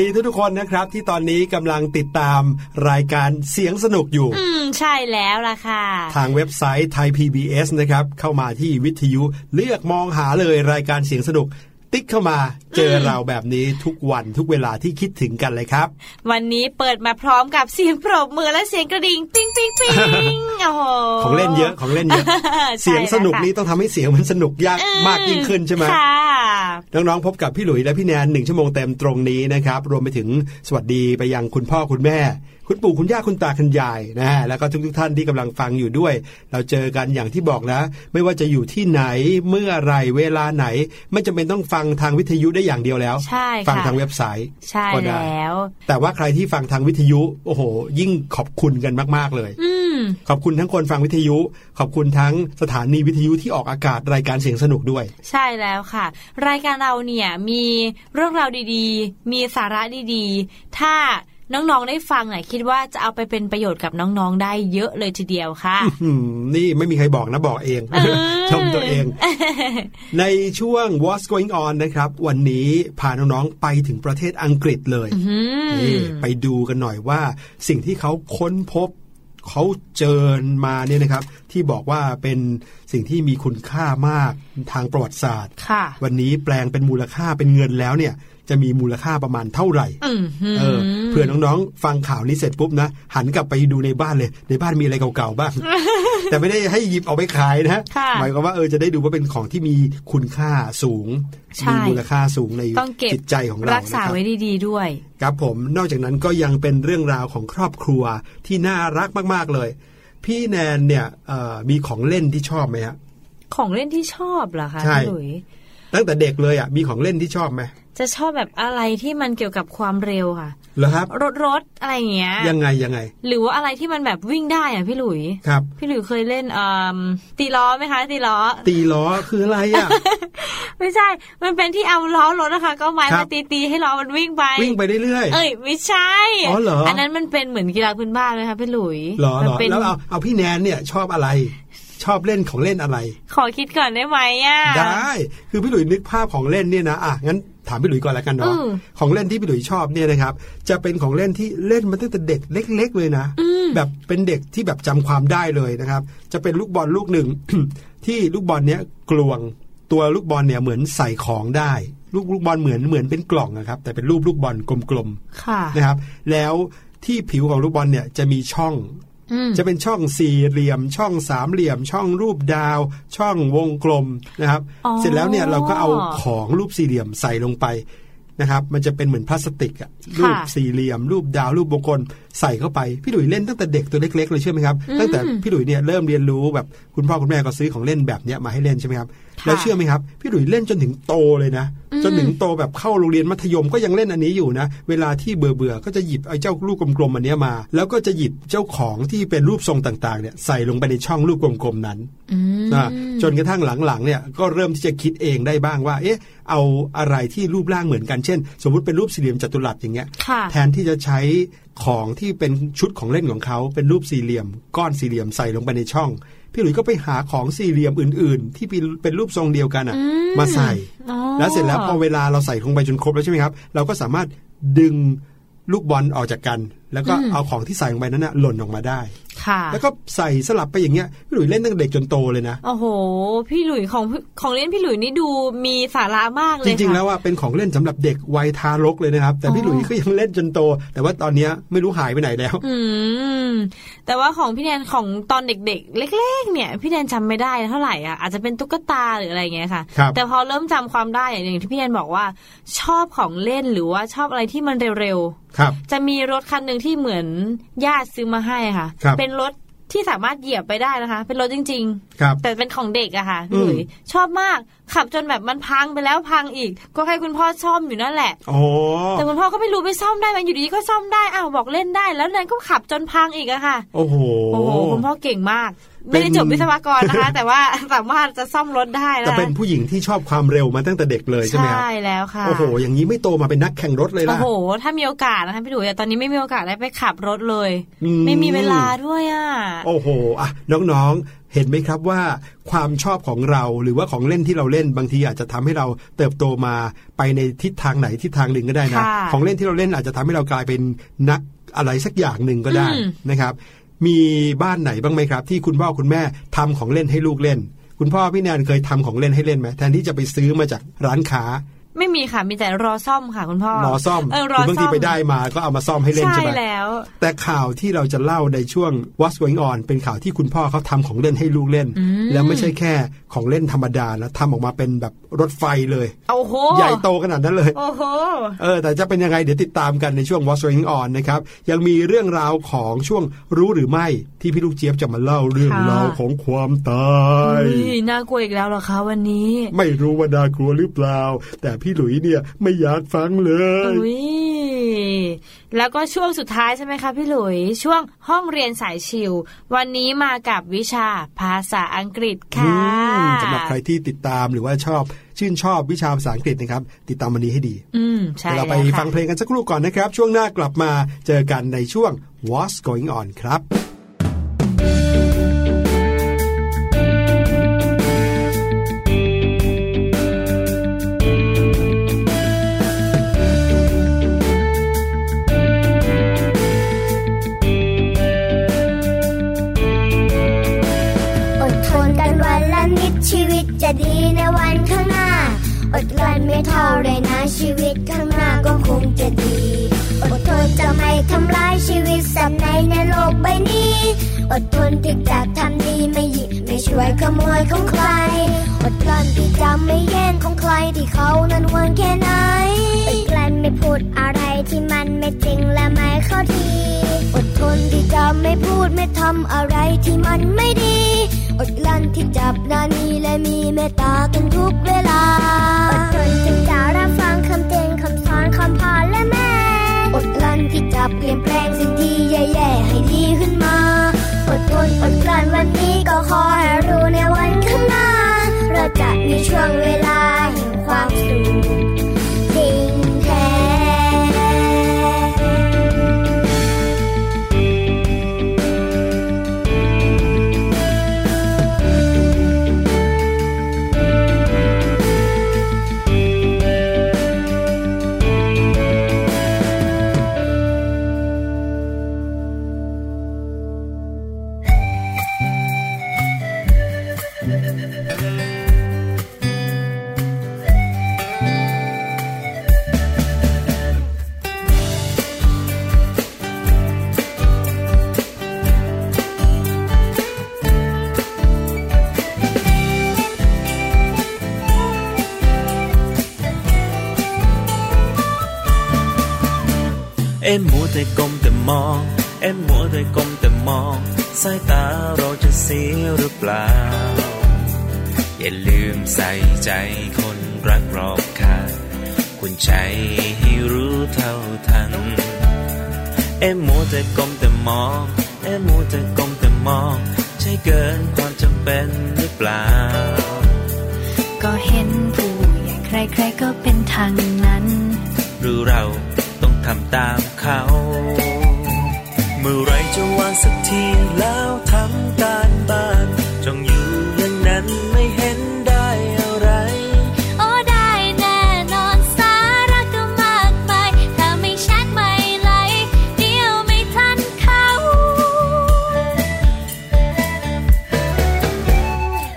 ดีทุกๆคนนะครับ ที่ตอนนี้กำลังติดตามรายการเสียงสนุกอยู่ อืมใช่แล้วล่ะค่ะ ทางเว็บไซต์ไทย PBS นะครับ เข้ามาที่วิทยุเลือกมองหาเลยรายการเสียงสนุกติ๊กเข้ามาเจอเราแบบนี้ทุกวันทุกเวลาที่คิดถึงกันเลยครับ วันนี้เปิดมาพร้อมกับเสียงปรบมือและเสียงกระดิ่งปิ๊งปิ๊งปิ๊งโอ้โหของเล่นเยอะของเล่นเยอะ เสียงสนุกนี้ต้องทำให้เสียงมันสนุกยากมากยิ่งขึ้นใช่ไหมค่ะ น้องๆพบกับพี่หลุยและพี่แนนหนึ่งชั่วโมงเต็มตรงนี้นะครับ รวมไปถึงสวัสดีไปยังคุณพ่อคุณแม่ คุณปู่คุณย่าคุณตาคุณยายนะฮะแล้วก็ทุกๆท่านที่กำลังฟังอยู่ด้วย เราเจอกันอย่างที่บอกนะ ไม่ว่าจะอยู่ที่ไหนเมื่อไรเวลาไหน ไม่จำเป็นต้องฟังทางวิทยุได้อย่างเดียวแล้วใช่ค่ะฟังทางเว็บไซต์ใช่ก็ได้แล้ว แต่ว่าใครที่ฟังทางวิทยุโอ้โห ยิ่งขอบคุณกันมาก ๆเลยอืมขอบคุณทั้งคนฟังวิทยุ ขอบคุณทั้งสถานีวิทยุที่ออกอากาศรายการเสียงสนุกด้วย ใช่แล้วค่ะ รายการเราเนี่ยมีเรื่องราวดีๆ มีสาระดีๆ ถ้าน้อง ๆ ได้ฟังเนี่ยคิดว่าจะเอาไปเป็นประโยชน์กับน้อง ๆ ได้เยอะเลยทีเดียวค่ะอืมนี่ไม่มีใครบอกนะบอกเอง ชมตัวเอง ในช่วง What's Going On นะครับ วันนี้พาน้อง ๆ ไปถึงประเทศอังกฤษเลยอืมนี่ไปดูกันหน่อยว่าสิ่งที่เขาค้นพบ เขาเจอมาเนี่ยนะครับ ที่บอกว่าเป็นสิ่งที่มีคุณค่ามากทางประวัติศาสตร์ค่ะวันนี้แปลงเป็นมูลค่าเป็นเงินแล้วเนี่ย จะมีมูลค่าประมาณเท่าไหร่อืมเออเผื่อน้องๆ ฟังข่าวนี้เสร็จปุ๊บนะ หันกลับไปดูในบ้านเลย ในบ้านมีอะไรเก่าๆบ้าง แต่ไม่ได้ให้หยิบเอาไปขายนะค่ะหมายความว่าเออจะได้ดูว่าเป็นของที่มีคุณค่าสูงใช่มีมูลค่าสูงในต้องเก็บจิตใจของเรารักษานะครับไว้ดีๆด้วย ครับผมนอกจากนั้นก็ยังเป็นเรื่องราวของครอบครัวที่น่ารักมากๆเลย พี่แนนเนี่ยเอ่อมีของเล่นที่ชอบไหมฮะของเล่นที่ชอบเหรอคะใช่พี่หลุยตั้งแต่เด็กเลยอะมีของเล่นที่ชอบไหม จะชอบแบบอะไรที่มันเกี่ยวกับความเร็วค่ะเหรอครับรถรถอะไรอย่างเงี้ย ยังไงยังไง หรือว่าอะไรที่มันแบบวิ่งได้อะพี่หลุยครับ พี่หลุยเคยเล่นเอ่อตีล้อไหมคะ ตีล้อ ตีล้อคืออะไรอะไม่ใช่ มันเป็นที่เอาล้อรถนะคะ ก็ไม้ครัมาบตีตีๆให้ล้อมันวิ่งไป วิ่งไปเรื่อยๆเอ้ยไม่ใช่อ๋อเหรออันนั้นมันเป็นเหมือนกีฬาพื้นบ้านเลยค่ะพี่หลุยเหรอเหมัรอเป็นแล้วเอาเอาพี่แนนเนี่ยชอบอะไรชอบเล่นของเล่นอะไร ขอคิดก่อนได้ไหมอะ ได้ คือพี่หลุยนึกภาพของเล่นเนี่ยนะ อะ งั้น ถามพี่หลุยก่อนแล้วกันเนาะอืมของเล่นที่พี่หลุยชอบเนี่ยนะครับ จะเป็นของเล่นที่เล่นมาตั้งแต่เด็กเล็ก ๆ เลยนะอืมแบบเป็นเด็กที่แบบจำความได้เลยนะครับ จะเป็นลูกบอลลูกหนึ่ง ที่ลูกบอลเนี้ยกลวงตัวลูกบอลเนี่ยเหมือนใส่ของได้ ลูกลูกบอลเหมือนเหมือนเป็นกล่องนะครับ แต่เป็นรูปลูกบอลกลมค่ะๆนะครับ แล้วที่ผิวของลูกบอลเนี่ยจะมีช่องอืม จะเป็นช่องสี่เหลี่ยม ช่องสามเหลี่ยม ช่องรูปดาว ช่องวงกลมนะครับอ๋อเสร็จแล้วเนี่ยเราก็เอาของรูปสี่เหลี่ยมใส่ลงไปนะครับ มันจะเป็นเหมือนพลาสติกอะรูปสี่เหลี่ยม รูปดาว รูปวงกลมใส่เข้าไป พี่หลุยเล่นตั้งแต่เด็กตัวเล็กๆเลยเชื่อไหมครับ ตั้งแต่พี่หลุยเนี่ยเริ่มเรียนรู้แบบคุณพ่อคุณแม่ก็ซื้อของเล่นแบบเนี้ยมาให้เล่นใช่ไหมครับค่ะ แล้วเชื่อไหมครับ พี่หลุยเล่นจนถึงโตเลยนะ จนถึงโตแบบเข้าโรงเรียนมัธยมก็ยังเล่นอันนี้อยู่นะ เวลาที่เบื่อเบื่อๆก็จะหยิบไอ้เจ้าลูกกลมๆอันเนี้ยมา แล้วก็จะหยิบเจ้าของที่เป็นรูปทรงต่างๆเนี่ยใส่ลงไปในช่องรูปกลมๆนั้นอืมนะจนกระทั่งหลังๆเนี่ยก็เริ่มที่จะคิดเองได้บ้างว่า เอ๊ะ เอาอะไรที่รูปร่างเหมือนกันเช่น สมมุติเป็นรูปสี่เหลี่ยมจัตุรัสอย่างเงี้ยค่ะแทนที่จะใช้ของที่เป็นชุดของเล่นของเขาเป็นรูปสี่เหลี่ยม ก้อนสี่เหลี่ยมใส่ลงไปในช่อง พี่หลุยส์ก็ไปหาของสี่เหลี่ยมอื่น ๆ ที่เป็นรูปทรงเดียวกันอะอืมมาใส่อ๋อแล้วเสร็จแล้วพอเวลาเราใส่ลงไปจนครบแล้วใช่ไหมครับ เราก็สามารถดึงลูกบอลออกจากกัน แล้วก็อืมเอาของที่ใส่ลงไปนั้นน่ะหล่นออกมาได้ค่ะ แล้วก็ใส่สลับไปอย่างเงี้ยพี่หลุยส์เล่นตั้งแต่เด็กจนโตเลยนะโอ้โห พี่หลุยของของเล่นพี่หลุยนี่ดูมีสาระมากเลยจริงๆค่ะแล้วอะเป็นของเล่นสำหรับเด็กวัยทารกเลยนะครับ แต่พี่อ๋อหลุยส์ก็ยังเล่นจนโต แต่ว่าตอนเนี้ยไม่รู้หายไปไหนแล้ว อืมแต่ว่าของพี่แนนของตอนเด็กๆ เล็ก ๆ เนี่ย พี่แนนจำไม่ได้เท่าไหร่อะอาจจะเป็นตุ๊กตาหรืออะไรเงี้ยค่ะครับแต่พอเริ่มจำความได้อย่างที่พี่แนนบอกว่าชอบของเล่นหรือว่าชอบอะไรที่มันเร็วครับๆจะมีรถคันหนึ่งที่เหมือนญาติซื้อมาให้ค่ะครับเป็นรถที่สามารถเหยียบไปได้นะคะ เป็นรถจริง ๆ ครับ แต่เป็นของเด็กอะค่ะพี่หลุยชอบมากขับจนแบบมันพังไปแล้วพังอีก ก็ให้คุณพ่อซ่อมอยู่นั่นแหละโอ้แต่คุณพ่อก็ไม่รู้ไปซ่อมได้มันอยู่ดีๆก็ซ่อมได้อ้าวบอกเล่นได้ แล้วนั้นก็ขับจนพังอีกอะค่ะ โอ้โหโอ้โหคุณพ่อเก่งมากเป็น ไม่ได้จบวิศวกรนะคะ แต่ว่าสามารถจะซ่อมรถได้แต่นะเป็นผู้หญิงที่ชอบความเร็วมาตั้งแต่เด็กเลยใช่ไหมครับใช่แล้วค่ะโอ้โหอย่างนี้ไม่โตมาเป็นนักแข่งรถเลยโอ้ล่ะโห ถ้ามีโอกาสนะคะพี่หลุยแต่ตอนนี้ไม่มีโอกาสได้ไปขับรถเลยอืมไม่มีเวลาด้วยอะโอ้โหอะน้องๆเห็นไหมครับว่าความชอบของเราหรือว่าของเล่นที่เราเล่นบางทีอาจจะทำให้เราเติบโตมาไปในทิศทางไหนทิศทางหนึ่งก็ได้นะค่ะของเล่นที่เราเล่นอาจจะทำให้เรากลายเป็นนักอะไรสักอย่างหนึ่งก็ได้อืมนะครับ มีบ้านไหนบ้างไหมครับ ที่คุณพ่อคุณแม่ทำของเล่นให้ลูกเล่น คุณพ่อพี่แนนเคยทำของเล่นให้เล่นไหมแทนที่จะไปซื้อมาจากร้านค้า ไม่มีค่ะมีแต่รอซ่อมค่ะคุณพ่อรอซ่อมเออหรอรือบางซ่ทีอมไปได้มาก็เอามาซ่อมให้เล่นใช่ใช่ไหมแล้ว แต่ข่าวที่เราจะเล่าในช่วง What's Going On เป็นข่าวที่คุณพ่อเขาทำของเล่นให้ลูกเล่นอืมแล้วไม่ใช่แค่ของเล่นธรรมดานะทำออกมาเป็นแบบรถไฟเลยโอ้โหใหญ่โตขนาดนั้นเลยโอ้โหเออแต่จะเป็นยังไงเดี๋ยวติดตามกันในช่วง What's Going On นะครับยังมีเรื่องราวของช่วงรู้หรือไม่ที่พี่ลูกเจี๊ยบจะมาเล่าเรื่องค่ะราวของความตายอุ้ยน่ากลัวอีกแล้วเหรอคะวันนี้ ไม่รู้ว่าน่ากลัวหรือเปล่า แต่พี่หลุยเนี่ยไม่อยากฟังเลยอุ้ยแล้วก็ช่วงสุดท้ายใช่ไหมคะพี่หลุย ช่วงห้องเรียนสายชิว วันนี้มากับวิชาภาษาอังกฤษค่ะอืมสำหรับใครที่ติดตามหรือว่าชอบชื่นชอบวิชาภาษาอังกฤษนะครับ ติดตามวันนี้ให้ดี อืมใช่เดี๋ยวเราไปแล้วค่ะฟังเพลงกันสักครู่ก่อนนะครับ ช่วงหน้ากลับมาเจอกันในช่วง What's Going On ครับ อดกลั้นไม่เท่าไรนะชีวิตข้างหน้าก็คงจะดีอดทนจะไม่ทำร้ายชีวิตสัตว์ในในโลกใบนี้ อดทนที่จะทำดีไม่หยิบไม่ช่วยขโมยของใคร อดกลั้นที่จะไม่แย่งของใครที่เขานั้นหวงแค่ไหนอดกลั้นไม่พูดอะไรที่มันไม่จริงและไม่เข้าที อดทนที่จะไม่พูดไม่ทำอะไรที่มันไม่ดี อดกลั้นที่จับนานีและมีเมตตากันทุกเวลา อดทนที่จะรับฟังคำเตือนคำสอนคำพาและแม่ อดกลั้นที่จะเปลี่ยนแปลงสิ่งที่แย่ๆให้ดีขึ้นมา อดทนอดกลั้นวันนี้ก็ขอให้รู้ในวันข้างหน้า เราจะมีช่วงเวลาแห่งความสุข เอ็มมัวแต่ก้มแต่มอง เอ็มมัวแต่ก้มแต่มอง สายตาเราจะเสียหรือเปล่า อย่าลืมใส่ใจคนรักรอบค่างคุณใจให้รู้เท่าทัน เอ็มมัวแต่ก้มแต่มอง เอ็มมัวแต่ก้มแต่มอง ใช่เกินความจำเป็นหรือเปล่า ก็เห็นผู้ใหญ่ใครๆก็เป็นทางนั้น หรือเราต้อง ทำตามเขา เมื่อไรจะวางสักทีแล้วทำการบ้านจ้องอยู่อย่างนั้นไม่เห็นได้อะไร โอ้ได้แน่นอนสาระก็มากมายถ้าไม่ชัดไม่ไหลเดียวไม่ทันเขา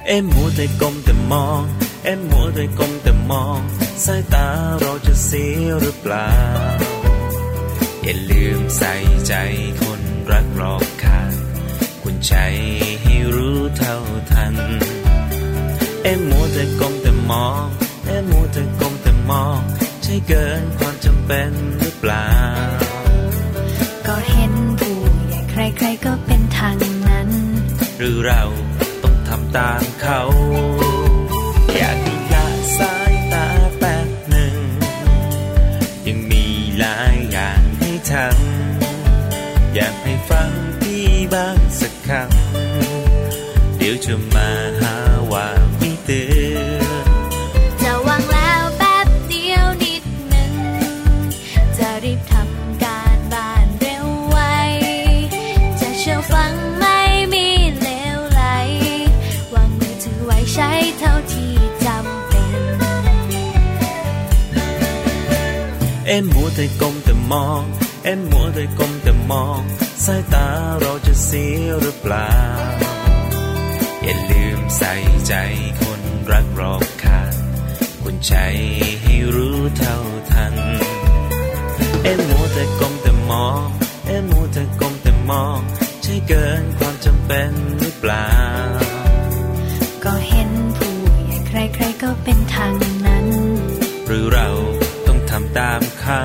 เอ็มมัวแต่ก้มแต่มอง เอ็มมัวแต่ก้มแต่มอง สายตาเราจะเสียหรือเปล่า อย่าลืมใส่ใจคนรักรอบค่างคุณใจให้รู้เท่าทัน เอ็มมัวแต่ก้มแต่มอง เอ็มมัวแต่ก้มแต่มอง ใช่เกินความจำเป็นหรือเปล่า ก็เห็นผู้ใหญ่ใครๆก็เป็นทางนั้น หรือเราต้องทำตามเขา ชัง อยากให้ฟังพี่บ้างสักคำ เดี๋ยวจะมาหาว่าไม่เตือนจะวางแล้วแป๊บเดียวนิดหนึ่ง จะรีบทำการบ้านเร็วไว จะเชื่อฟังไม่มีเลวไหล วางมือถือไว้ใช้เท่าที่จำเอ็มมัวแต่กลมแต่มอง เอ็นมัวแต่ก้มแต่มอง สายตาเราจะเสียหรือเปล่า อย่าลืมใส่ใจคนรักรอบค่างคุณใจให้รู้เท่าทัน เอ็นมัวแต่ก้มแต่มอง เอ็นมัวแต่ก้มแต่มอง ใช่เกินความจำเป็นหรือเปล่า ก็เห็นผู้ใหญ่ใครๆก็เป็นทางนั้น หรือเราต้องทำตามเขา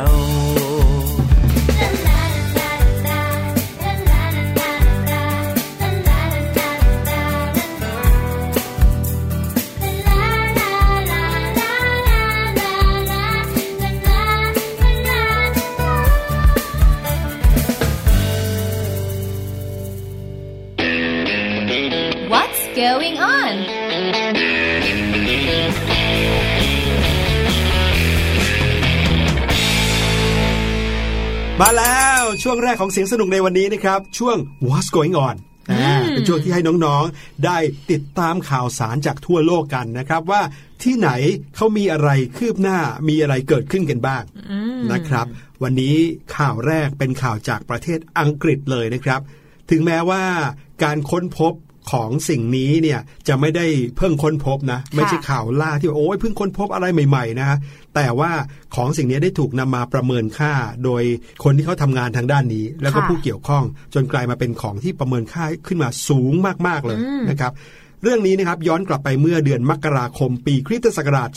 มาแล้วช่วงแรกของเสียงสนุกในวันนี้นะครับ ช่วง What's Going On อ่าเป็นช่วงที่ให้น้องๆ ได้ติดตามข่าวสารจากทั่วโลกกันนะครับ ว่าที่ไหนเขามีอะไรคืบหน้ามีอะไรเกิดขึ้นกันบ้างนะครับ วันนี้ข่าวแรกเป็นข่าวจากประเทศอังกฤษเลยนะครับ ถึงแม้ว่าการค้นพบ ของสิ่งนี้เนี่ยจะไม่ได้เพิ่งค้นพบนะ ไม่ใช่ข่าวล่าที่ว่าโอ้ยเพิ่งค้นพบอะไรใหม่ๆนะฮะแต่ว่าของสิ่งนี้ได้ถูกนำมาประเมินค่า โดยคนที่เขาทำงานทางด้านนี้ แล้วก็ค่ะผู้เกี่ยวข้อง จนกลายมาเป็นของที่ประเมินค่าขึ้นมาสูงมากๆเลยนะครับเรื่องนี้นะครับย้อนกลับไปเมื่อเดือนมกราคมปีคริสตศักราช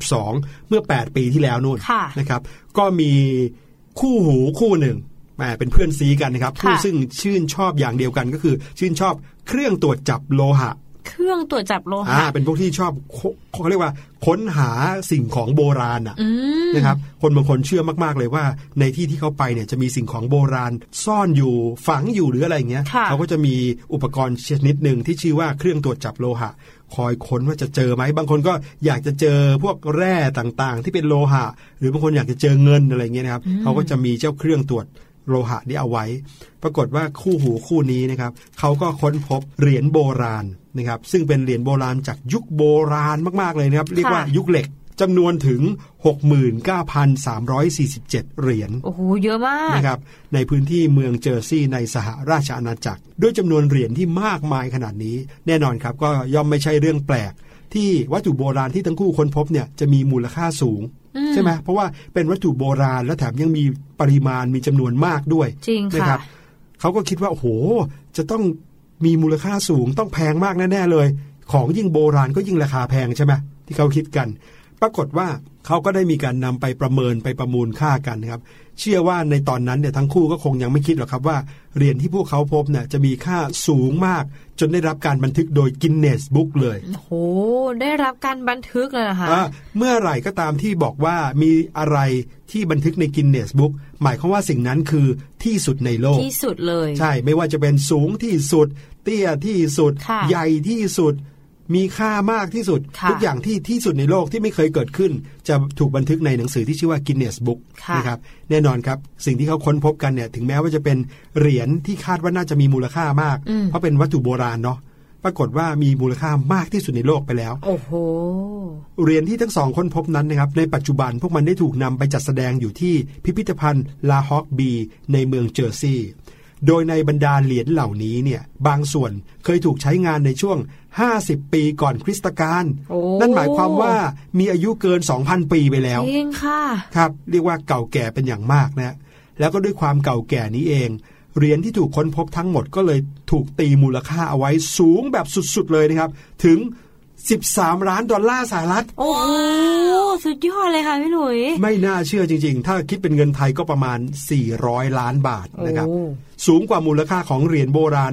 2012 เมื่อ 8 ปีที่แล้วนู่นค่ะนะครับ ก็มีคู่หูคู่หนึ่ง แหมเป็นเพื่อนซีกันนะครับค่ะผู้ซึ่งชื่นชอบอย่างเดียวกันก็คือ ชื่นชอบเครื่องตรวจจับโลหะ เครื่องตรวจจับโลอ่าหะเป็นพวกที่ชอบคเขาเรียกว่าค้นหาสิ่งของโบราณอะอืมนะครับ คนบางคนเชื่อมากๆเลยว่า ในที่ที่เขาไปเนี่ยจะมีสิ่งของโบราณ ซ่อนอยู่ฝังอยู่หรืออะไรอย่างเงี้ยค่ะเขาก็จะมีอุปกรณ์ชนิดหนึ่งที่ชื่อว่าเครื่องตรวจจับโลหะ คอยค้นว่าจะเจอไหมบางคนก็อยากจะเจอพวกแร่ต่างๆ ที่เป็นโลหะ หรือบางคนอยากจะเจอเงินอะไรเงี้ยนะครับเขาก็จะมีเจ้าเครื่องตรวจ โลหะนี้เอาไว้ ปรากฏว่าคู่หูคู่นี้นะครับเขาก็ค้นพบเหรียญโบราณนะครับ ซึ่งเป็นเหรียญโบราณจากยุคโบราณมาก ๆ เลยนะครับ เรียกว่ายุคเหล็กจำนวนถึง 69,347 เหรียญ โอ้โห เยอะมากนะครับ ในพื้นที่เมืองเจอร์ซีย์ในสหราชอาณาจักร ด้วยจำนวนเหรียญที่มากมายขนาดนี้ แน่นอนครับก็ย่อมไม่ใช่เรื่องแปลก ที่วัตถุโบราณที่ทั้งคู่ค้นพบเนี่ยจะมีมูลค่าสูง ใช่ไหมเพราะว่าเป็นวัตถุโบราณและแถมยังมีปริมาณมีจำนวนมากด้วยจริงนะค่ะครับเขาก็คิดว่าโอ้โห จะต้องมีมูลค่าสูงต้องแพงมากแน่ๆเลย ของยิ่งโบราณก็ยิ่งราคาแพงใช่ไหมที่เขาคิดกัน ปรากฏว่าเขาก็ได้มีการนำไปประเมินไปประมูลค่ากันนะครับ เชื่อว่าในตอนนั้นเนี่ยทั้งคู่ก็คงยังไม่คิดหรอกครับว่าเหรียญที่พวกเขาพบเนี่ยจะมีค่าสูงมาก จนได้รับการบันทึกโดยกินเนสบุ๊กเลยโอ้โหได้รับการบันทึกเลยนะคะอ่าเมื่อไหร่ก็ตามที่บอกว่ามีอะไรที่บันทึกในกินเนสบุ๊กหมายความว่าสิ่งนั้นคือที่สุดในโลกที่สุดเลย ใช่ไม่ว่าจะเป็นสูงที่สุด เตี้ยที่สุดค่ะใหญ่ที่สุด มีค่ามากที่สุดค่ะทุกอย่างที่ที่สุดในโลกที่ไม่เคยเกิดขึ้น จะถูกบันทึกในหนังสือที่ชื่อว่า Guinness Book ค่ะนะครับแน่นอนครับ สิ่งที่เขาค้นพบกันเนี่ยถึงแม้ว่าจะเป็นเหรียญที่คาดว่าน่าจะมีมูลค่ามากอืมเพราะเป็นวัตถุโบราณเนาะปรากฏว่ามีมูลค่ามากที่สุดในโลกไปแล้ว โอ้โห เหรียญที่ทั้งสองค้นพบนั้นนะครับ ในปัจจุบันพวกมันได้ถูกนำไปจัดแสดงอยู่ที่พิพิธภัณฑ์ลาฮอกบี ในเมืองเจอร์ซีย์ โดยในบรรดาเหรียญเหล่านี้เนี่ย บางส่วนเคยถูกใช้งานในช่วง 50 ปีก่อนคริสตกาลโอ้นั่นหมายความว่ามีอายุเกิน 2,000 ปีไปแล้วจริงค่ะครับ เรียกว่าเก่าแก่เป็นอย่างมากนะแล้วก็ด้วยความเก่าแก่นี้เองเหรียญที่ถูกค้นพบทั้งหมดก็เลยถูกตีมูลค่าเอาไว้สูงแบบสุดๆเลยนะครับ ถึง 13 ล้านดอลลาร์สหรัฐ โอ้โหสุดยอดเลยค่ะพี่หลุย ไม่น่าเชื่อจริงๆ ถ้าคิดเป็นเงินไทยก็ประมาณ 400 ล้านบาทนะครับโอ้ สูงกว่ามูลค่าของเหรียญโบราณ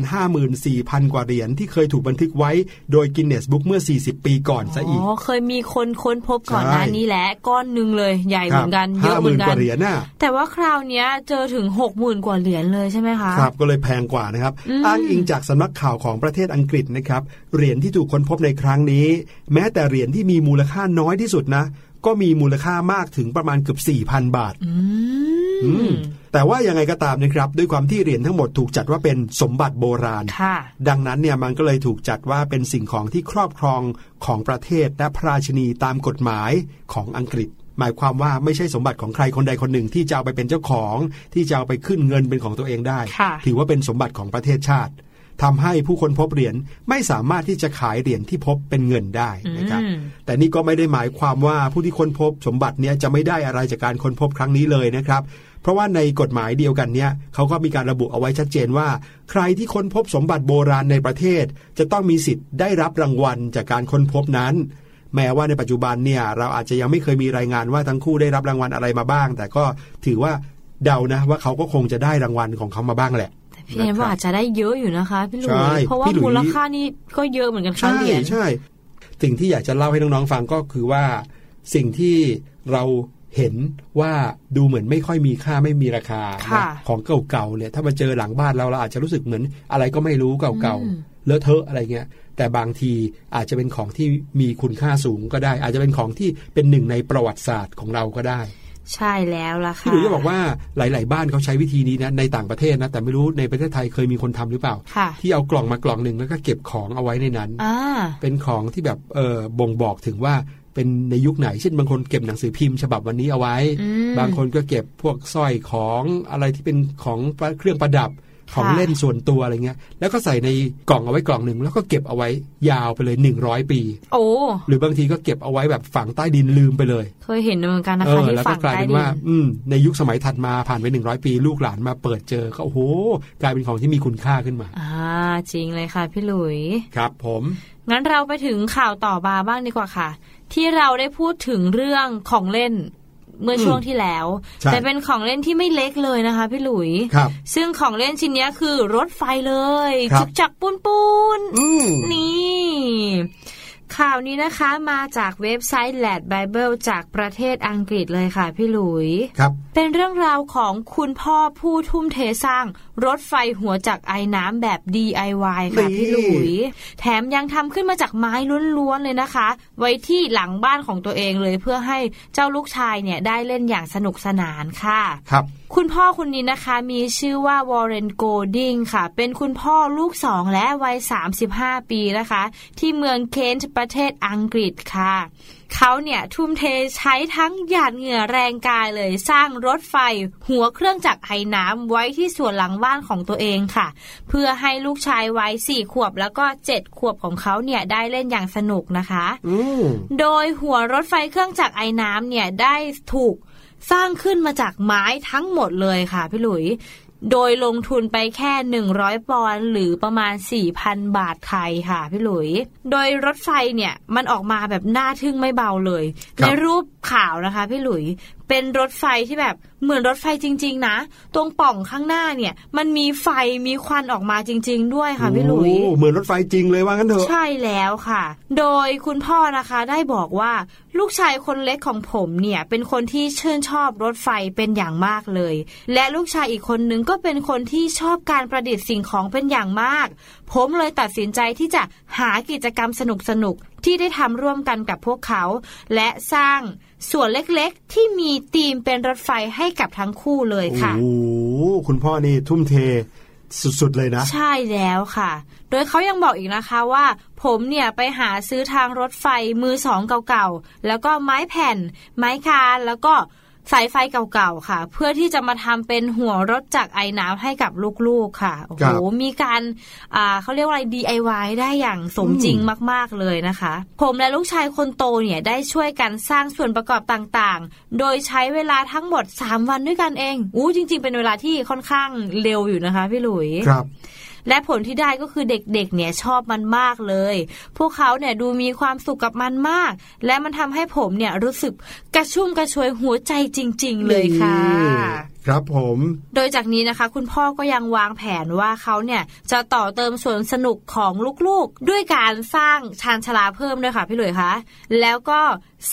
54,000 กว่าเหรียญที่เคยถูกบันทึกไว้โดยกินเนสบุ๊กเมื่อ 40 ปีก่อนซะอีก อ๋อ เคยมีคนค้นพบก่อนหน้าใช่นี้แหละก้อนหนึ่งเลยใหญ่เหมือนกันเยห้าอะหเหมืมื่อนนกกัว่านเหรียญน่ะแต่ว่าคราวเนี้ยเจอถึงหกหมื่นกว่าเหรียญเลยใช่ไหมคะครับก็เลยแพงกว่านะครับอืมอ้างอิงจากสำนักข่าวของประเทศอังกฤษนะครับเหรียญที่ถูกค้นพบในครั้งนี้ แม้แต่เหรียญที่มีมูลค่าน้อยที่สุดนะ ก็มีมูลค่ามากถึงประมาณเกือบ4,000 บาทอือืมมแต่ว่ายังไงก็ตามนะครับ ด้วยความที่เหรียญทั้งหมดถูกจัดว่าเป็นสมบัติโบราณค่ะดังนั้นเนี่ยมันก็เลยถูกจัดว่าเป็นสิ่งของที่ครอบครองของประเทศและพระราชินีตามกฎหมายของอังกฤษ หมายความว่าไม่ใช่สมบัติของใครคนใดคนหนึ่งที่จะเอาไปเป็นเจ้าของ ที่จะเอาไปขึ้นเงินเป็นของตัวเองได้ค่ะถือว่าเป็นสมบัติของประเทศชาติ ทำให้ผู้คนพบเหรียญไม่สามารถที่จะขายเหรียญที่พบเป็นเงินได้นะครับอืมแต่นี่ก็ไม่ได้หมายความว่าผู้ที่ค้นพบสมบัติเนี้ยจะไม่ได้อะไรจากการค้นพบครั้งนี้เลยนะครับเพราะว่าในกฎหมายเดียวกันเนี้ยเขาก็มีการระบุเอาไว้ชัดเจนว่า ใครที่ค้นพบสมบัติโบราณในประเทศ จะต้องมีสิทธิ์ได้รับรางวัลจากการค้นพบนั้น แม้ว่าในปัจจุบันเนี่ยเราอาจจะยังไม่เคยมีรายงานว่าทั้งคู่ได้รับรางวัลอะไรมาบ้าง แต่ก็ถือว่าเดานะว่าเขาก็คงจะได้รางวัลของเขามาบ้างแหละแต่ พี่แอนว่าอาจจะได้เยอะอยู่นะคะพี่หลุใช่ยเพราะว่าพี่หลุยมูลค่านี่ก็เยอะเหมือนกันค่าใช่เหรียญใช่สิ่งที่อยากจะเล่าให้น้องๆฟังก็คือว่า สิ่งที่เราเห็นว่าดูเหมือนไม่ค่อยมีค่าไม่มีราคาค่ะนะของเก่าๆเนี่ยถ้ามาเจอหลังบ้านเราเราอาจจะรู้สึกเหมือนอะไรก็ไม่รู้เก่าอืมๆเลอะเทอะอะไรเงี้ยแต่บางทีอาจจะเป็นของที่มีคุณค่าสูงก็ได้ อาจจะเป็นของที่เป็นหนึ่งในประวัติศาสตร์ของเราก็ได้ ใช่แล้วล่ะค่ะพี่หลุยส์จะบอกว่าหลาย ๆ บ้านเขาใช้วิธีนี้นะในต่างประเทศนะแต่ไม่รู้ในประเทศไทยเคยมีคนทำหรือเปล่าค่ะที่เอากล่องมากล่องหนึ่งแล้วก็เก็บของเอาไว้ในนั้นอ่าเป็นของที่แบบเออบ่งบอกถึงว่าเป็นในยุคไหน เช่นบางคนเก็บหนังสือพิมพ์ฉบับวันนี้เอาไว้อืมบางคนก็เก็บพวกสร้อยของอะไรที่เป็นของเครื่องประดับ ของค่ะเล่นส่วนตัวอะไรเงี้ย แล้วก็ใส่ในกล่องเอาไว้กล่องหนึ่งแล้วก็เก็บเอาไว้ยาวไปเลยหนึ่งร้อยปี โอ้หรือบางทีก็เก็บเอาไว้แบบฝังใต้ดินลืมไปเลย เคยเห็นเหมือนกันนะเอคะอที่แล้วฝั่ก็งกลายใต้เป็นดิว่า อืมในยุคสมัยถัดมาผ่านไปหนึ่งร้อยปี ลูกหลานมาเปิดเจอก็โอ้โหกลายเป็นของที่มีคุณค่าขึ้นมาอ่าจริงเลยค่ะพี่หลุยครับผมงั้นเราไปถึงข่าวต่อมาบ้างดีกว่าค่ะ ที่เราได้พูดถึงเรื่องของเล่น เมื่อช่วงที่แล้วใช่แต่เป็นของเล่นที่ไม่เล็กเลยนะคะ พี่หลุยครับซึ่งของเล่นชิ้นเนี้ยคือรถไฟเลยครับจุกจักปูนปูนอืมนี่ ข่าวนี้นะคะมาจากเว็บไซต์ Lad Bible จากประเทศอังกฤษเลยค่ะพี่หลุย ครับ เป็นเรื่องราวของคุณพ่อผู้ทุ่มเทสร้าง รถไฟหัวจากไอ้น้ำแบบ DIY ค่ะนี่พี่หลุย แถมยังทำขึ้นมาจากไม้ล้วนๆเลยนะคะ ไว้ที่หลังบ้านของตัวเองเลยเพื่อให้เจ้าลูกชายเนี่ยได้เล่นอย่างสนุกสนานค่ะ ครับ คุณพ่อคนนี้นะคะมีชื่อว่าวอร์เรนโกลดิงค่ะ เป็นคุณพ่อลูกสองและวัย 35 ปีนะคะ ที่เมืองเคนต์ประเทศอังกฤษค่ะเขาเนี่ยทุ่มเทใช้ทั้งหยาดเหงื่อแรงกายเลยสร้างรถไฟ หัวเครื่องจักรไอน้ำไว้ที่ส่วนหลังบ้านของตัวเองค่ะ เพื่อให้ลูกชายวัยสี่ขวบแล้วก็เจ็ดขวบของเขาเนี่ยได้เล่นอย่างสนุกนะคะอืมโดยหัวรถไฟเครื่องจักรไอน้ำเนี่ยได้ถูก สร้างขึ้นมาจากไม้ทั้งหมดเลยค่ะพี่หลุย โดยลงทุนไปแค่ 100 ปอนด์หรือประมาณ 4,000 บาทไทยค่ะพี่หลุย โดยรถไฟเนี่ยมันออกมาแบบน่าทึ่งไม่เบาเลยครับในรูปข่าวนะคะพี่หลุย เป็นรถไฟที่แบบเหมือนรถไฟจริง ๆ นะ ตรงป่องข้างหน้าเนี่ย มันมีไฟมีควันออกมาจริง ๆ ด้วยค่ะพี่หลุยโอ้เหมือนรถไฟจริงเลยว่างั้นเถอะใช่แล้วค่ะ โดยคุณพ่อนะคะได้บอกว่าลูกชายคนเล็กของผมเนี่ย เป็นคนที่ชื่นชอบรถไฟเป็นอย่างมากเลย และลูกชายอีกคนนึงก็เป็นคนที่ชอบการประดิษฐ์สิ่งของเป็นอย่างมาก ผมเลยตัดสินใจที่จะหากิจกรรมสนุกๆที่ได้ทำร่วมกันกับพวกเขา และสร้าง ส่วนเล็กๆ ที่มีธีมเป็นรถไฟให้กับทั้งคู่เลยค่ะโอ้โหคุณพ่อนี่ทุ่มเทสุดๆเลยนะ ใช่แล้วค่ะ โดยเขายังบอกอีกนะคะว่า ผมเนี่ยไปหาซื้อทางรถไฟมือสองเก่าๆ แล้วก็ไม้แผ่น ไม้คานแล้วก็ สายไฟเก่าๆค่ะ เพื่อที่จะมาทำเป็นหัวรถจากไอ้น้ำให้กับลูกๆค่ะโอ้ครัโหบมีการอ่าเขาเรียกว่าอะไร DIY ได้อย่างสมจริงมากๆเลยนะคะ ผมและลูกชายคนโตเนี่ยได้ช่วยกันสร้างส่วนประกอบต่างๆ โดยใช้เวลาทั้งหมด 3 วันด้วยกันเองอู้จริง ๆ เป็นเวลาที่ค่อนข้างเร็วอยู่นะคะพี่หลุยครับ และผลที่ได้ก็คือเด็กๆ เนี่ยชอบมันมากเลย พวกเขาเนี่ยดูมีความสุขกับมันมาก และมันทำให้ผมเนี่ยรู้สึกกระชุ่มกระชวยหัวใจจริง ๆ เลยค่ะ ครับผม โดยจากนี้นะคะ คุณพ่อก็ยังวางแผนว่าเขาเนี่ยจะต่อเติมสวนสนุกของลูกๆ ด้วยการสร้างชานชาลาเพิ่มด้วยค่ะพี่หลุยคะแล้วก็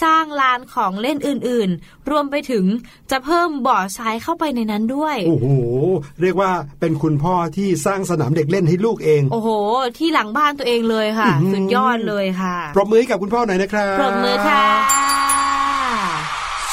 สร้างลานของเล่นอื่นๆ รวมไปถึงจะเพิ่มบ่อทรายเข้าไปในนั้นด้วย โอ้โห เรียกว่าเป็นคุณพ่อที่สร้างสนามเด็กเล่นให้ลูกเอง โอ้โห ที่หลังบ้านตัวเองเลยค่ะอื้อหือสุดยอดเลยค่ะ ปรบมือให้กับคุณพ่อหน่อยนะครับ ปรบมือค่ะ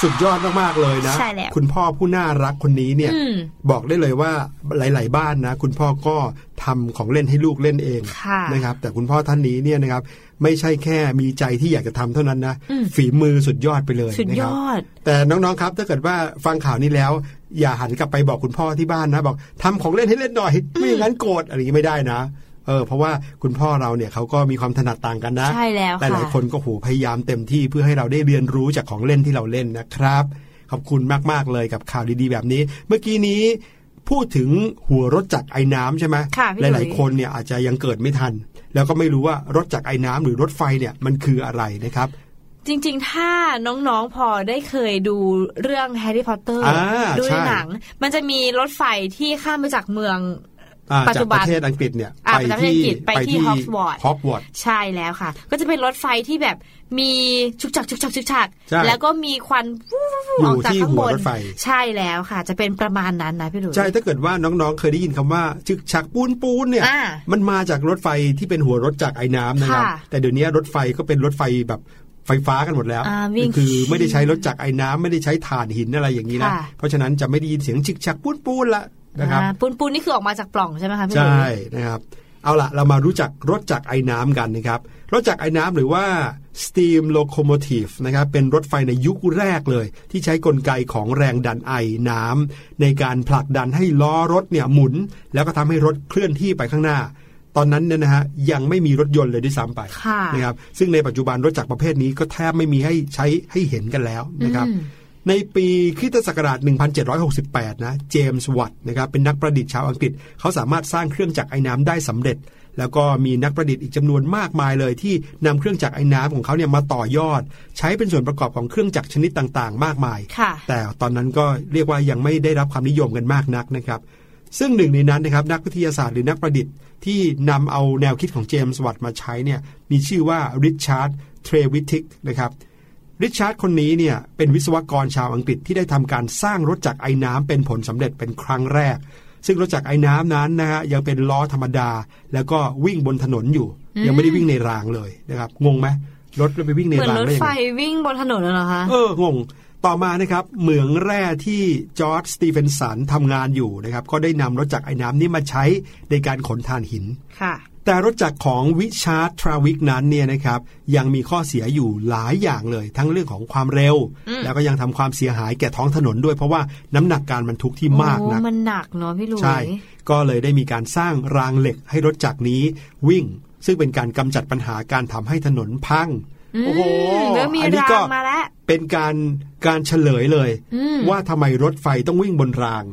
สุดยอดมากๆเลยนะใช่แล้วคุณพ่อผู้น่ารักคนนี้เนี่ยอืมบอกได้เลยว่าหลาย ๆ บ้านนะ คุณพ่อก็ทำของเล่นให้ลูกเล่นเองค่ะนะครับ แต่คุณพ่อท่านนี้เนี่ยนะครับ ไม่ใช่แค่มีใจที่อยากจะทำเท่านั้นนะอืมฝีมือสุดยอดไปเลยสุดนะยครับอดแต่น้องๆครับ ถ้าเกิดว่าฟังข่าวนี้แล้ว อย่าหันกลับไปบอกคุณพ่อที่บ้านนะ บอกทำของเล่นให้เล่นหน่อย ไม่อย่างนั้นโกรธอะไรอย่างนี้ไม่ได้นะ เออเพราะว่าคุณพ่อเราเนี่ยเขาก็มีความถนัดต่างกันนะใช่แล้วหลายค่ะๆคนก็โหพยายามเต็มที่เพื่อให้เราได้เรียนรู้จากของเล่นที่เราเล่นนะครับ ขอบคุณมากๆเลยกับข่าวดีๆแบบนี้ เมื่อกี้นี้พูดถึงหัวรถจักรไอ้น้ำใช่ไหมค่ะพี่หหลุลายยๆคนเนี่ยอาจจะยังเกิดไม่ทัน แล้วก็ไม่รู้ว่ารถจักรไอ้น้ำหรือรถไฟเนี่ยมันคืออะไรนะครับ จริง ๆ ถ้าน้องๆพอได้เคยดูเรื่องแฮร์รี่พอตเตอร์อ่าดูใช่ในหนัง มันจะมีรถไฟที่ข้ามไปจากเมืองอ่าปั จจาจุกบัปนระเทศอังกฤษเนี่ยอ่าไปประเทศที่อังกฤษไปที่ Hogwarts ฮอกวอตส์ใช่แล้วค่ะ ก็จะเป็นรถไฟที่แบบมีชุกชักชุกชักชุกชักใช่แล้วก็มีควันฟู่ๆๆอยู่ออกจากที่ข้างหับวนรถไฟ ใช่แล้วค่ะ จะเป็นประมาณนั้นนะพี่หลุยใช่ถ้าเกิดว่าน้องๆเคยได้ยินคำว่าจึกชักปูนปูนเนี่ยอ่ามันมาจากรถไฟที่เป็นหัวรถจากไอ้น้ำนะครับค่ะแต่เดี๋ยวนี้รถไฟก็เป็นรถไฟแบบไฟฟ้ากันหมดแล้วอ่าวิ่งคือไม่ได้ใช้รถจากไอ้น้ำไม่ได้ใช้ถ่านหินอะไรอย่างนี้นะค่ะเพราะฉะนั้นจะไม่ได้ยินเสียงจึกชักปูนปูนละ นะครับอ่าปูนปูนนี่คือออกมาจากปล่องใช่ไหมคะพี่หลุใช่ยนะครับ เอาละเรามารู้จักรถจักรไอ้น้ำกันนะครับ รถจักรไอ้น้ำหรือว่า steam locomotive นะครับเป็นรถไฟในยุคแรกเลย ที่ใช้กลไกของแรงดันไอน้ำในการผลักดันให้ล้อรถเนี่ยหมุน แล้วก็ทำให้รถเคลื่อนที่ไปข้างหน้าตอนนั้นเนี่ยนะฮะยังไม่มีรถยนต์เลยด้วยซ้ำไปค่ะนะครับซึ่งในปัจจุบันรถจักรประเภทนี้ก็แทบไม่มีให้ใช้ให้เห็นกันแล้วนะครับอืม ในปีคริสตศักราช 1768 นะ เจมส์วัตต์นะครับเป็นนักประดิษฐ์ชาวอังกฤษ เขาสามารถสร้างเครื่องจักรไอ้น้ำได้สำเร็จ แล้วก็มีนักประดิษฐ์อีกจำนวนมากมายเลย ที่นำเครื่องจักรไอ้น้ำของเขาเนี่ยมาต่อยอด ใช้เป็นส่วนประกอบของเครื่องจักรชนิดต่างๆ มากมายค่ะแต่ตอนนั้นก็เรียกว่ายังไม่ได้รับความนิยมกันมากนักนะครับซึ่งหนึ่งในนั้นนะครับนักวิทยาศาสตร์หรือนักประดิษฐ์ที่นำเอาแนวคิดของเจมส์วัตต์มาใช้เนี่ยมีชื่อว่าริชาร์ดเทรวิทิกนะครับ ริชาร์ดคนนี้เนี่ยเป็นวิศวกรชาวอังกฤษที่ได้ทำการสร้างรถจักรไอ้น้ำเป็นผลสำเร็จเป็นครั้งแรก ซึ่งรถจักรไอ้น้ำนั้นนะฮะยังเป็นล้อธรรมดา แล้วก็วิ่งบนถนนอยู่ ยังไม่ได้วิ่งในรางเลยนะครับงงไหมรถไปวิ่งในเหมือนรางรถได้ยังไฟไงวิ่งบนถนนน่ะเหรอคะเอองงต่อมานะครับเหมืองแร่ที่จอร์จสตีเฟนสันทำงานอยู่นะครับก็ได้นำรถจักรไอ้น้ำนี้มาใช้ในการขนถ่านหินค่ะ แต่รถจักรของริชาร์ดเทรวิทิกนั้นเนี่ยนะครับยังมีข้อเสียอยู่หลายอย่างเลย ทั้งเรื่องของความเร็วอืมแล้วก็ยังทำความเสียหายแก่ท้องถนนด้วยเพราะว่าน้ำหนักการบรรทุกที่มากนะโอ้มันหนักเนาะพี่หลุยใช่ ก็เลยได้มีการสร้างรางเหล็กให้รถจักรนี้วิ่ง ซึ่งเป็นการกำจัดปัญหาการทำให้ถนนพังอืมโอ้โหแล้วมีอันนี้ราก็งมาแล้วเป็นการการเฉลยเลยอืมว่าทำไมรถไฟต้องวิ่งบนราง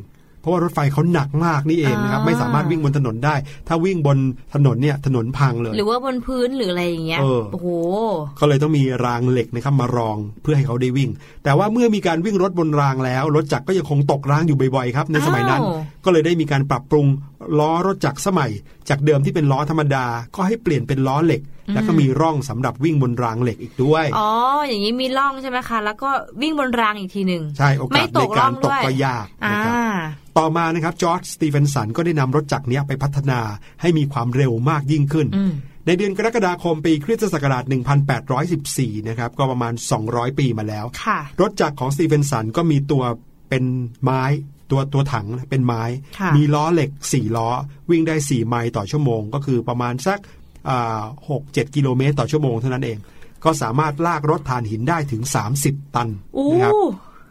เพราะว่ารถไฟเขาหนักมากนี่เองนะครับอ่าไม่สามารถวิ่งบนถนนได้ ถ้าวิ่งบนถนนเนี่ยถนนพังเลย หรือว่าบนพื้นหรืออะไรอย่างเงี้ยเออโอ้โหก็เลยต้องมีรางเหล็กนะครับมารองเพื่อให้เขาได้วิ่ง แต่ว่าเมื่อมีการวิ่งรถบนรางแล้ว รถจักรก็ยังคงตกรางอยู่บ่อยๆครับในสมัยนั้นอ้าวก็เลยได้มีการปรับปรุง ล้อรถจักรสมัย จากเดิมที่เป็นล้อธรรมดาก็ให้เปลี่ยนเป็นล้อเหล็ก แล้วก็มีร่องสำหรับวิ่งบนรางเหล็กอีกด้วยอ๋ออย่างนี้มีร่องใช่ไหมคะแล้วก็วิ่งบนรางอีกทีหนึ่งใช่โอกาไม่สตในกการร่องตด้กวยก็ยากอ่านะครับต่อมานะครับจอร์จสตีเฟนสันก็ได้นำรถจักรเนี้ยไปพัฒนาให้มีความเร็วมากยิ่งขึ้นอืมในเดือนกรกฎาคมปีคริสตศักราช 1814 นะครับ ก็ประมาณ 200 ปีมาแล้วค่ะรถจักรของสตีเฟนสันก็มีตัวเป็นไม้ ตัวตัวถังเป็นไม้ค่ะมีล้อเหล็ก4ล้อ วิ่งได้4ไมล์ต่อชั่วโมง ก็คือประมาณสักหกเจ็ดกิโลเมตรต่อชั่วโมงเท่านั้นเอง ก็สามารถลากรถถ่านหินได้ถึง 30 ตันอู้นะครับ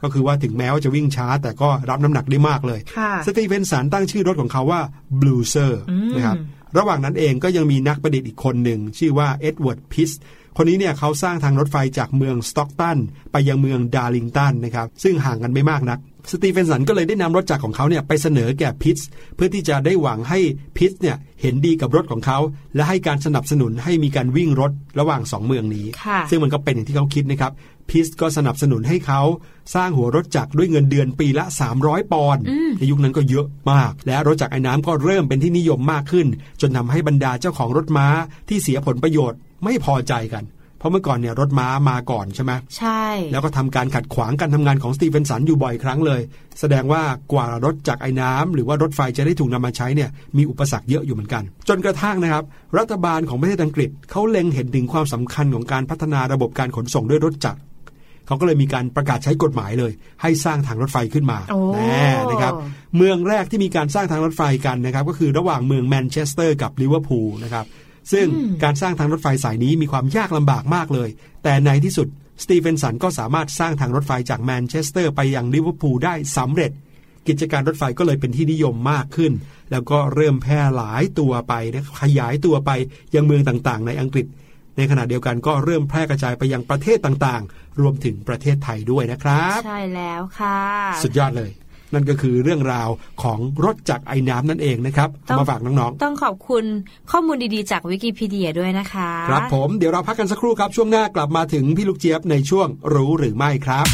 ก็คือว่าถึงแม้ว่าจะวิ่งช้าแต่ก็รับน้ำหนักได้มากเลยค่ะสตีเฟนสันตั้งชื่อรถของเขาว่า Blue s e r อืมนะครับ ระหว่างนั้นเองก็ยังมีนักประดิษฐ์อีกคนหนึ่ง ชื่อว่าเอ็ดเวิร์ดพิสคนนี้เนี่ยเขาสร้างทางรถไฟจากเมืองสต็อกตันไปยังเมืองดาร์ลิงตันนะครับ ซึ่งห่างกันไม่มากนัก สตีเฟนสันก็เลยได้นำรถจักรของเขาเนี่ยไปเสนอแก่พิสเพื่อที่จะได้หวังให้พิสเนี่ยเห็นดีกับรถของเขา และให้การสนับสนุนให้มีการวิ่งรถระหว่างสองเมืองนี้ค่ะซึ่งมันก็เป็นอย่างที่เขาคิดนะครับพิสก็สนับสนุนให้เขาสร้างหัวรถจักรด้วยเงินเดือนปีละ 300 ปอนด์ในยุคนั้นก็เยอะมาก และรถจักรไอ้น้ำก็เริ่มเป็นที่นิยมมากขึ้น จนทำให้บรรดาเจ้าของรถม้าที่เสียผลประโยชน์ไม่พอใจกัน เพราะเมื่อก่อนเนี่ยรถม้ามาก่อนใช่ไหมใช่ แล้วก็ทำการขัดขวางการทำงานของสตีเฟนสันอยู่บ่อยครั้งเลย แสดงว่ากว่ารถจากไอ้น้ำหรือว่ารถไฟจะได้ถูกนำมาใช้เนี่ยมีอุปสรรคเยอะอยู่เหมือนกัน จนกระทั่งนะครับ รัฐบาลของประเทศอังกฤษเขาเล็งเห็นถึงความสำคัญของการพัฒนาระบบการขนส่งด้วยรถจักรเขาก็เลยมีการประกาศใช้กฎหมายเลย ให้สร้างทางรถไฟขึ้นมาโอ้แน่นะครับเมืองแรกที่มีการสร้างทางรถไฟกันนะครับก็คือระหว่างเมืองแมนเชสเตอร์กับลิเวอร์พูลนะครับ ซึ่งการสร้างทางรถไฟสายนี้มีความยากลำบากมากเลย แต่ในที่สุดสตีเฟนสันก็สามารถสร้างทางรถไฟจากแมนเชสเตอร์ไปยังลิเวอร์พูลได้สำเร็จ กิจการรถไฟก็เลยเป็นที่นิยมมากขึ้น แล้วก็เริ่มแพร่หลายตัวไปนะขยายตัวไปยังเมืองต่างๆ ในอังกฤษ ในขณะเดียวกันก็เริ่มแพร่กระจายไปยังประเทศต่างๆ รวมถึงประเทศไทยด้วยนะครับ ใช่แล้วค่ะ สุดยอดเลย นั่นก็คือเรื่องราวของรถจักรไอ้น้ำนั่นเองนะครับต้องเอามาฝากน้องต้องขอบคุณข้อมูลดีๆ จากวิกิพีเดียด้วยนะคะๆครับผมเดี๋ยวเราพักกันสักครู่ครับช่วงหน้ากลับมาถึงพี่ลูกเจี๊ยบในช่วงรู้หรือไม่ครับ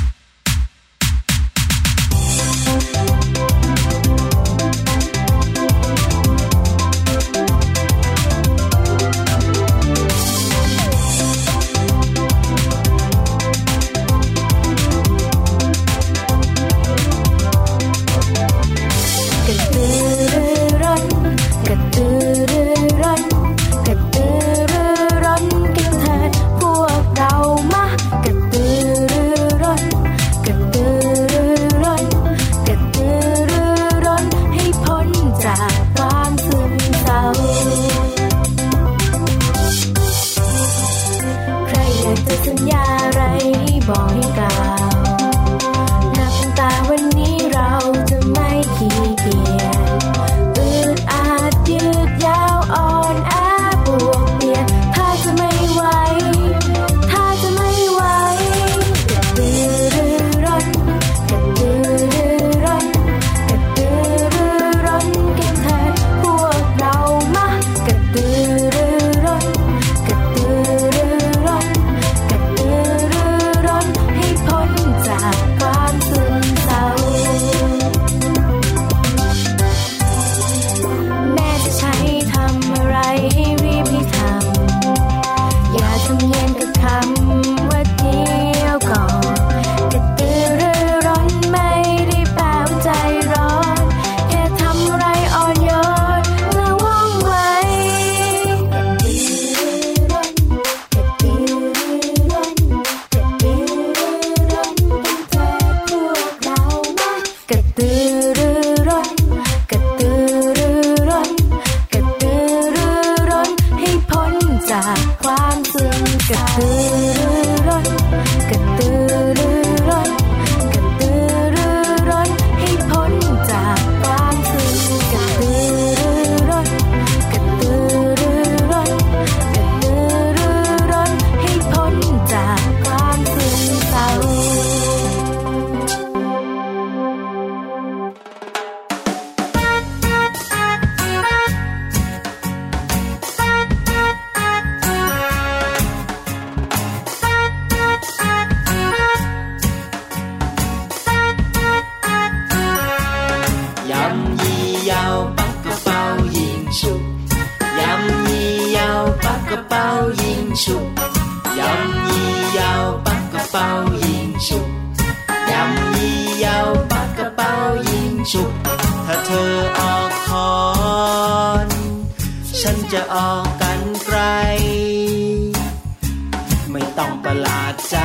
ชุบ ถ้าเธอออกคอน ฉันจะออกกันไกล ไม่ต้องประหลาดใจ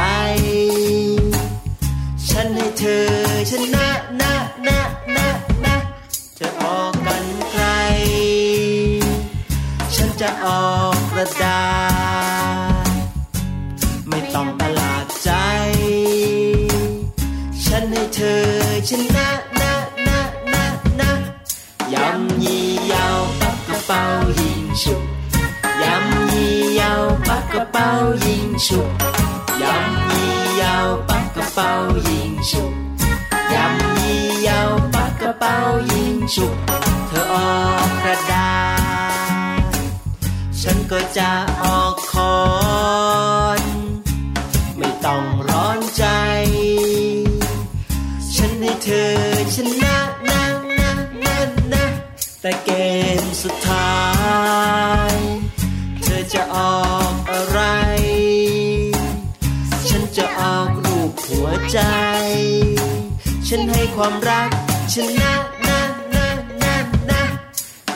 ยำยี่ยาวปักกระเป๋ายิงฉุกเธอออกกระดาษฉันก็จะออก ความรักชนะนะนะนะนะ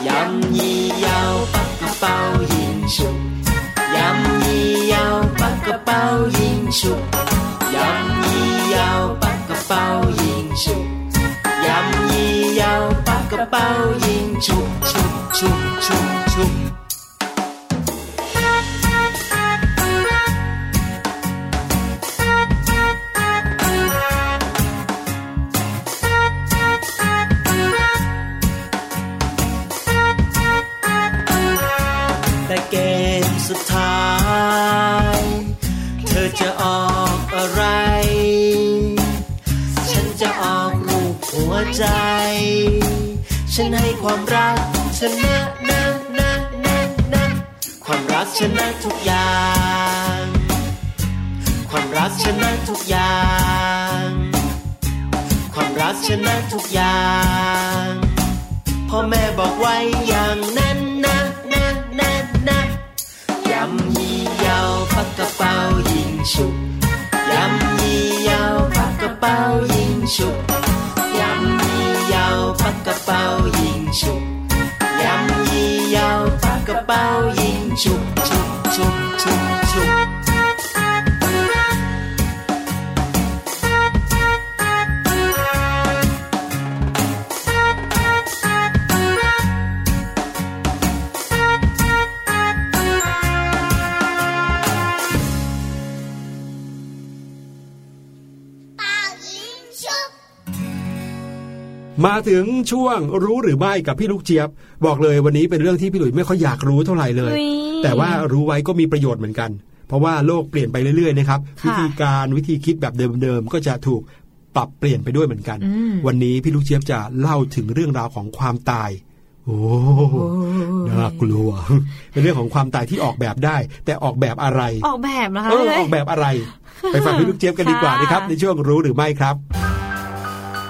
ยำยี่ยาวปักกระเป๋ายิงฉุบยำยี่ยาวปักกระเป๋ายิงฉุบยำยี่ยาวปักกระเป๋ายิงฉุบยำยี่ยาวปักกระเป๋ายิงฉุบฉุบฉุบฉุบฉุบ ใจ ฉันให้ความรักชนะนะนะนะนะความรักชนะทุกอย่าง ความรักชนะทุกอย่าง ความรักชนะทุกอย่างพ่อแม่บอกไว้อย่างนั้นนะนะนะนะยำยี่เยาวปักกระเป๋ายิงฉุบยำยี่เยาวปักกระเป๋ายิงฉุบยำยี่เยาว ปักกระเป๋ายิงฉุ มาถึงช่วงรู้หรือไม่กับพี่ลูกเจี๊ยบ บอกเลยวันนี้เป็นเรื่องที่พี่หลุยไม่ค่อยอยากรู้เท่าไหร่เลยอุ๊ยแต่ว่ารู้ไว้ก็มีประโยชน์เหมือนกัน เพราะว่าโลกเปลี่ยนไปเรื่อยๆนะครับค่ะวิธีการวิธีคิดแบบเดิมๆก็จะถูกปรับเปลี่ยนไปด้วยเหมือนกันอืมวันนี้พี่ลูกเจี๊ยบจะเล่าถึงเรื่องราวของความตายโอ้น่ากลัว เป็นเรื่องของความตายที่ออกแบบได้ แต่ออกแบบอะไร ออกแบบนะคะเออพี่ออกแบบอะไร ไปฟังพี่ลูกเจี๊ยบกันดีกว่าค่ะนะครับ ในช่วงรู้หรือไม่ครับ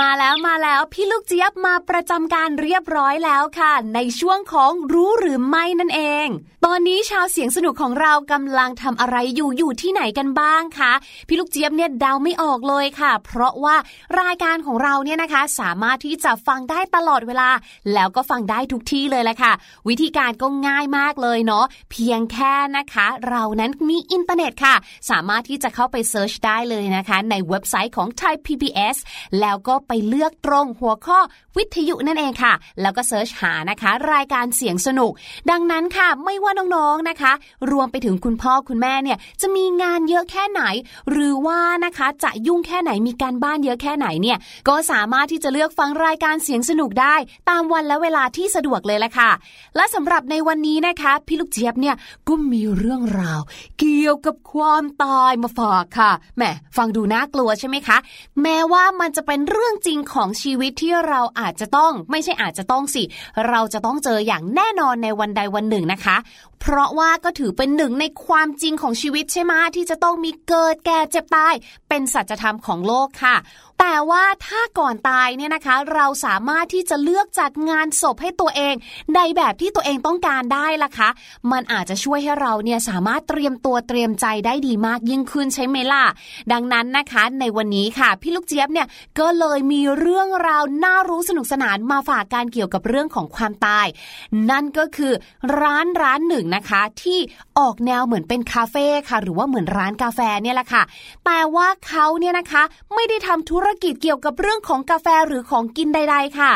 มาแล้วมาแล้วพี่ลูกเจี๊ยบมาประจำการเรียบร้อยแล้วค่ะ ในช่วงของรู้หรือไม่นั่นเอง ตอนนี้ชาวเสียงสนุกของเรากำลังทำอะไรอยู่อยู่ที่ไหนกันบ้างคะพี่ลูกเจี๊ยบเนี่ยเดาไม่ออกเลยค่ะ เพราะว่ารายการของเราเนี่ยนะคะ สามารถที่จะฟังได้ตลอดเวลา แล้วก็ฟังได้ทุกที่เลยแหละค่ะ วิธีการก็ง่ายมากเลยเนาะเพียงแค่นะคะ เรานั้นมีอินเทอร์เน็ตค่ะ สามารถที่จะเข้าไป search ได้เลยนะคะ ในเว็บไซต์ของ Thai PBS แล้วก็ไปเลือกตรงหัวข้อวิทยุนั่นเองค่ะ แล้วก็ search หานะคะ รายการเสียงสนุก ดังนั้นค่ะ ไม่ว่าน้องๆนะคะ รวมไปถึงคุณพ่อคุณแม่เนี่ยจะมีงานเยอะแค่ไหน หรือว่านะคะจะยุ่งแค่ไหนมีการบ้านเยอะแค่ไหนเนี่ยก็สามารถที่จะเลือกฟังรายการเสียงสนุกได้ ตามวันและเวลาที่สะดวกเลยละค่ะ และสำหรับในวันนี้นะคะ พี่ลูกเจี๊ยบเนี่ยก็มีเรื่องราว เกี่ยวกับความตายมาฝากค่ะแหมฟังดูน่ากลัวใช่ไหมคะ แม้ว่ามันจะเป็นเรื่องจริงของชีวิตที่เราอาจจะต้องไม่ใช่อาจจะต้องสิ เราจะต้องเจออย่างแน่นอนในวันใดวันหนึ่งนะคะ เพราะว่าก็ถือเป็นหนึ่งในความจริงของชีวิตใช่ไหมที่จะต้องมีเกิดแก่เจ็บตาย เป็นสัจธรรมของโลกค่ะ แต่ว่าถ้าก่อนตายเนี่ยนะคะ เราสามารถที่จะเลือกจัดงานศพให้ตัวเองในแบบที่ตัวเองต้องการได้ล่ะคะ มันอาจจะช่วยให้เราเนี่ยสามารถเตรียมตัวเตรียมใจได้ดีมากยิ่งขึ้นใช่ไหมล่ะ ดังนั้นนะคะ ในวันนี้ค่ะ พี่ลูกเจี๊ยบเนี่ยก็เลยมีเรื่องราวน่ารู้สนุกสนานมาฝากการเกี่ยวกับเรื่องของความตาย นั่นก็คือร้านร้านหนึ่งนะคะ ที่ออกแนวเหมือนเป็นคาเฟ่ค่ะ หรือว่าเหมือนร้านกาแฟเนี่ยแหละค่ะ แต่ว่าเขาเนี่ยนะคะไม่ได้ทำธุรกิจเกี่ยวกับเรื่องของกาแฟหรือของกินใด ๆ ค่ะ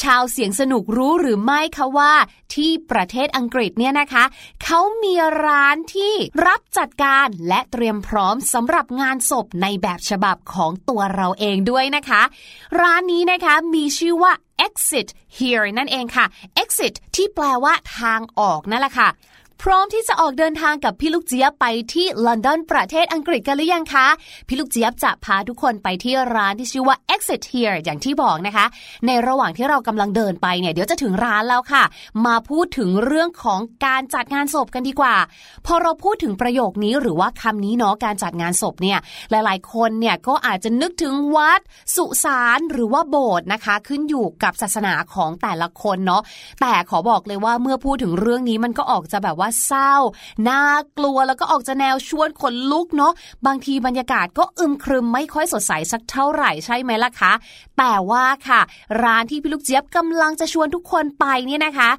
ชาวเสียงสนุกรู้หรือไม่คะว่า ที่ประเทศอังกฤษเนี่ยนะคะ เขามีร้านที่รับจัดการและเตรียมพร้อมสำหรับงานศพในแบบฉบับของตัวเราเองด้วยนะคะ ร้านนี้นะคะมีชื่อว่า exit here นั่นเองค่ะ exit ที่แปลว่าทางออกนั่นแหละค่ะ พร้อมที่จะออกเดินทางกับพี่ลูกเจี๊ยบไปที่ลอนดอนประเทศอังกฤษกันหรือยังคะพี่ลูกเจี๊ยบจะพาทุกคนไปที่ร้านที่ชื่อว่า exit here อย่างที่บอกนะคะ ในระหว่างที่เรากำลังเดินไปเนี่ยเดี๋ยวจะถึงร้านแล้วค่ะ มาพูดถึงเรื่องของการจัดงานศพกันดีกว่า พอเราพูดถึงประโยคนี้หรือว่าคำนี้เนาะการจัดงานศพเนี่ยหลายๆ คนเนี่ยก็อาจจะนึกถึงวัด สุสานหรือว่าโบสถ์นะคะ ขึ้นอยู่กับศาสนาของแต่ละคนเนาะแต่ขอบอกเลยว่าเมื่อพูดถึงเรื่องนี้มันก็ออกจะแบบว่าเศร้า น่ากลัวแล้วก็ออกจะแนวชวนขนลุกเนาะบางทีบรรยากาศก็อึมครึมไม่ค่อยสดใสสักเท่าไหร่ใช่ไหมล่ะคะ แต่ว่าค่ะ ร้านที่พี่ลูกเจี๊ยบกำลังจะชวนทุกคนไปเนี่ยนะคะ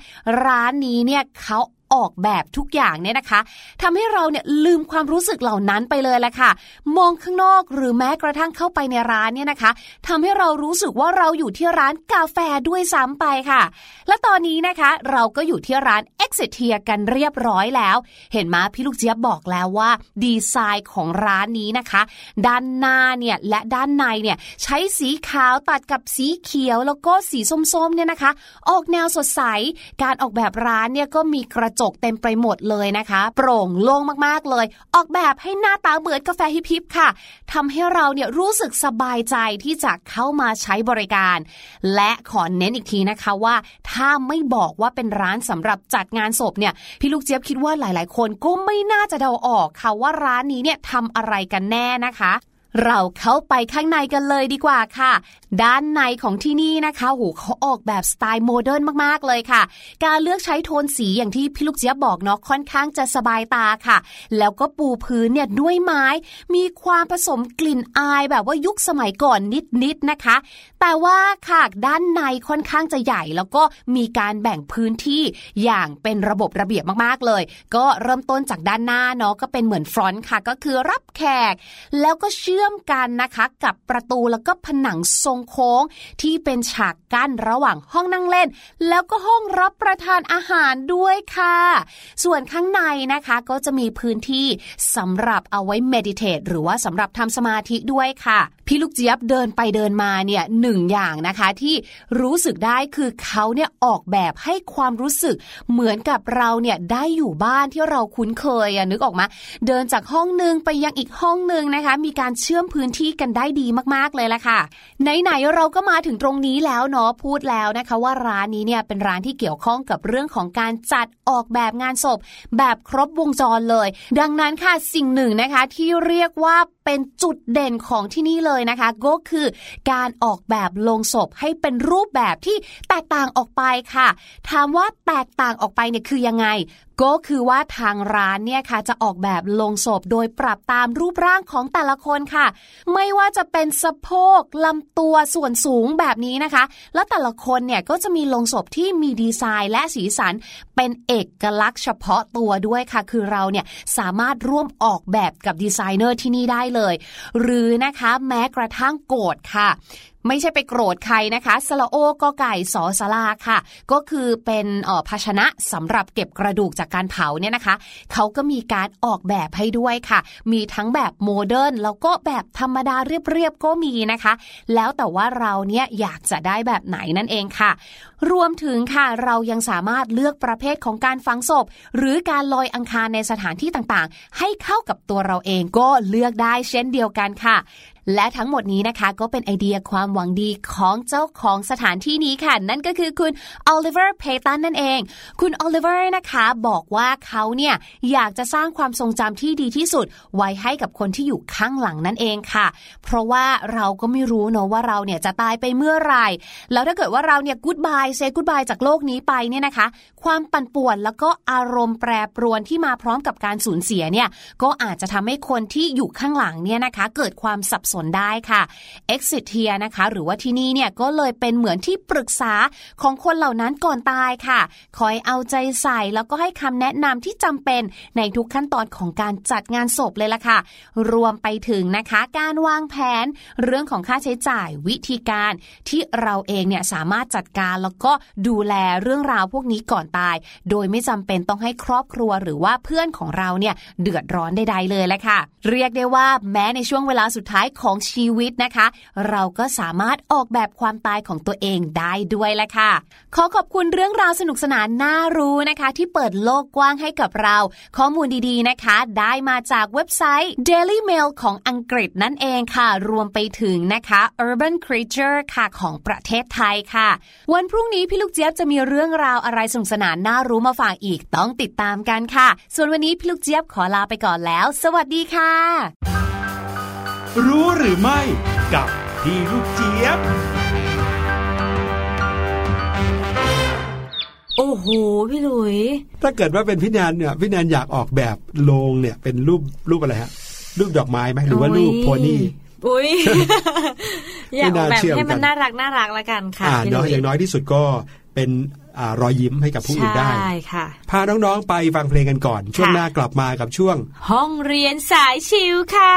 ร้านนี้เนี่ยเขา ออกแบบทุกอย่างเนี่ยนะคะทำให้เราเนี่ยลืมความรู้สึกเหล่านั้นไปเลยแหละค่ะ มองข้างนอกหรือแม้กระทั่งเข้าไปในร้านเนี่ยนะคะทำให้เรารู้สึกว่าเราอยู่ที่ร้านกาแฟด้วยซ้ำไปค่ะ และตอนนี้นะคะเราก็อยู่ที่ร้าน Exit h e r กันเรียบร้อยแล้ว เห็นไหมพี่ลูกเจี๊ยบบอกแล้วว่าดีไซน์ของร้านนี้นะคะ ด้านหน้าเนี่ยและด้านในเนี่ยใช้สีขาวตัดกับสีเขียวแล้วก็สีส้มๆเนี่ยนะคะ ออกแนวสดใสการออกแบบร้านเนี่ยก็มีกระจกเต็มไปหมดเลยนะคะ โปร่งโล่งมากๆเลย ออกแบบให้หน้าตาเหมือนคาเฟ่ hip hip ค่ะทำให้เราเนี่ยรู้สึกสบายใจที่จะเข้ามาใช้บริการ และขอเน้นอีกทีนะคะว่า ถ้าไม่บอกว่าเป็นร้านสำหรับจัดงานศพเนี่ยพี่ลูกเจี๊ยบคิดว่าหลาย ๆ คนก็ไม่น่าจะเดาออกค่ะว่าร้านนี้เนี่ยทำอะไรกันแน่นะคะ เราเข้าไปข้างในกันเลยดีกว่าค่ะ ด้านในของที่นี่นะคะโหเขาออกแบบสไตล์ modern มากๆเลยค่ะ การเลือกใช้โทนสีอย่างที่พี่ลูกเจี๊ยบบอกเนาะค่อนข้างจะสบายตาค่ะ แล้วก็ปูพื้นเนี่ยด้วยไม้ มีความผสมกลิ่นอายแบบว่ายุคสมัยก่อนนิดๆนะคะ แต่ว่าค่ะด้านในค่อนข้างจะใหญ่ แล้วก็มีการแบ่งพื้นที่อย่างเป็นระบบระเบียบมากๆเลย ก็เริ่มต้นจากด้านหน้าเนาะก็เป็นเหมือนฟรอนต์ค่ะ ก็คือรับแขก แล้วก็เชื่อื่อมกันนะคะกับประตูแล้วก็ผนังทรงโค้ง ที่เป็นฉากกั้นระหว่างห้องนั่งเล่น แล้วก็ห้องรับประทานอาหารด้วยค่ะ ส่วนข้างในนะคะก็จะมีพื้นที่สำหรับเอาไว้เมดิเทตหรือว่าสำหรับทำสมาธิด้วยค่ะ พี่ลูกเจี๊ยบเดินไปเดินมาเนี่ยหนึ่งอย่างนะคะที่รู้สึกได้คือเขาเนี่ยออกแบบให้ความรู้สึกเหมือนกับเราเนี่ยได้อยู่บ้านที่เราคุ้นเคยอะนึกออกมาเดินจากห้องหนึ่งไปยังอีกห้องหนึ่งนะคะ มีการเชื่อมพื้นที่กันได้ดีมากๆเลยละค่ะ ไหนๆเราก็มาถึงตรงนี้แล้วเนาะพูดแล้วนะคะ ว่าร้านนี้เนี่ยเป็นร้านที่เกี่ยวข้องกับเรื่องของการจัดออกแบบงานศพ แบบครบวงจรเลย ดังนั้นค่ะสิ่งหนึ่งนะคะที่เรียกว่า เป็นจุดเด่นของที่นี่เลยนะคะ ก็คือการออกแบบโลงศพให้เป็นรูปแบบที่แตกต่างออกไปค่ะ ถามว่าแตกต่างออกไปเนี่ยคือยังไง ก็คือว่าทางร้านเนี่ยค่ะจะออกแบบลงศพโดยปรับตามรูปร่างของแต่ละคนค่ะ ไม่ว่าจะเป็นสะโพกลำตัวส่วนสูงแบบนี้นะคะ แล้วแต่ละคนเนี่ยก็จะมีลงศพที่มีดีไซน์และสีสัน เป็นเอกลักษณ์เฉพาะตัวด้วยค่ะ คือเราเนี่ยสามารถร่วมออกแบบกับดีไซเนอร์ที่นี่ได้เลย หรือนะคะแม้กระทั่งโกดค่ะ ไม่ใช่ไปโกรธใครนะคะสละโอกอไก่สอสลาค่ะ ก็คือเป็นออภาชนะสำหรับเก็บกระดูกจากการเผาเนี่ยนะคะ เขาก็มีการออกแบบให้ด้วยค่ะ มีทั้งแบบโมเดิร์นแล้วก็แบบธรรมดาเรียบๆก็มีนะคะ แล้วแต่ว่าเราเนี่ยอยากจะได้แบบไหนนั่นเองค่ะ รวมถึงค่ะเรายังสามารถเลือกประเภทของการฝังศพ หรือการลอยอังคารในสถานที่ต่างๆ ให้เข้ากับตัวเราเองก็เลือกได้เช่นเดียวกันค่ะและทั้งหมดนี้นะคะก็เป็นไอเดียความหวังดีของเจ้าของสถานที่นี้ค่ะ นั่นก็คือคุณออลิเวอร์เพตันนั่นเอง คุณออลิเวอร์นะคะบอกว่าเขาเนี่ยอยากจะสร้างความทรงจำที่ดีที่สุด ไว้ให้กับคนที่อยู่ข้างหลังนั่นเองค่ะ เพราะว่าเราก็ไม่รู้เนอะว่าเราเนี่ยจะตายไปเมื่อไหร่ แล้วถ้าเกิดว่าเราเนี่ย goodbye say goodbye จากโลกนี้ไปเนี่ยนะคะ ความปั่นป่วนแล้วก็อารมณ์แปรปรวนที่มาพร้อมกับการสูญเสียเนี่ยก็อาจจะทำให้คนที่อยู่ข้างหลังเนี่ยนะคะ เกิดความสับสนได้ค่ะ Exit here นะคะ หรือว่าที่นี่เนี่ยก็เลยเป็นเหมือนที่ปรึกษาของคนเหล่านั้นก่อนตายค่ะ คอยเอาใจใส่แล้วก็ให้คำแนะนำที่จำเป็นในทุกขั้นตอนของการจัดงานศพเลยล่ะค่ะ รวมไปถึงนะคะการวางแผนเรื่องของค่าใช้จ่ายวิธีการที่เราเองเนี่ยสามารถจัดการแล้วก็ดูแลเรื่องราวพวกนี้ก่อนตาย โดยไม่จำเป็นต้องให้ครอบครัวหรือว่าเพื่อนของเราเนี่ยเดือดร้อนใดๆเลยแหละค่ะ เรียกได้ว่าแม้ในช่วงเวลาสุดท้ายของชีวิตนะคะ เราก็สามารถออกแบบความตายของตัวเองได้ด้วยแหละค่ะ ขอขอบคุณเรื่องราวสนุกสนานน่ารู้นะคะ ที่เปิดโลกกว้างให้กับเรา ข้อมูลดีๆนะคะ ได้มาจากเว็บไซต์ Daily Mail ของอังกฤษนั่นเองค่ะ รวมไปถึงนะคะ Urban Creature ค่ะของประเทศไทยค่ะ วันพรุ่งนี้พี่ลูกเจี๊ยบจะมีเรื่องราวอะไรสนุกสนานน่ารู้มาฝากอีกต้องติดตามกันค่ะ ส่วนวันนี้พี่ลูกเจี๊ยบขอลาไปก่อนแล้ว สวัสดีค่ะ รู้หรือไม่กับพี่ลูกเจี๊ยบ โอ้โห พี่หลุย ถ้าเกิดว่าเป็นพี่แนนเนี่ยพี่แนนอยากออกแบบโลงเนี่ยเป็นรูปรูปอะไรฮะ รูปดอกไม้ไหมหรือว่ารูปโพนี่อุ้ยอยากออกแบบไม่น่าเชื่อให้มันกันน่ารักน่ารักละกันค่ะอ่าพี่หเนาะลุยอย่างน้อยที่สุดก็เป็นอา รอยยิ้มให้กับผู้อื่นได้ใช่ค่ะ พาน้องๆไปฟังเพลงกันก่อน ช่วงค่ะหน้ากลับมากับช่วง ห้องเรียนสายชิวค่ะ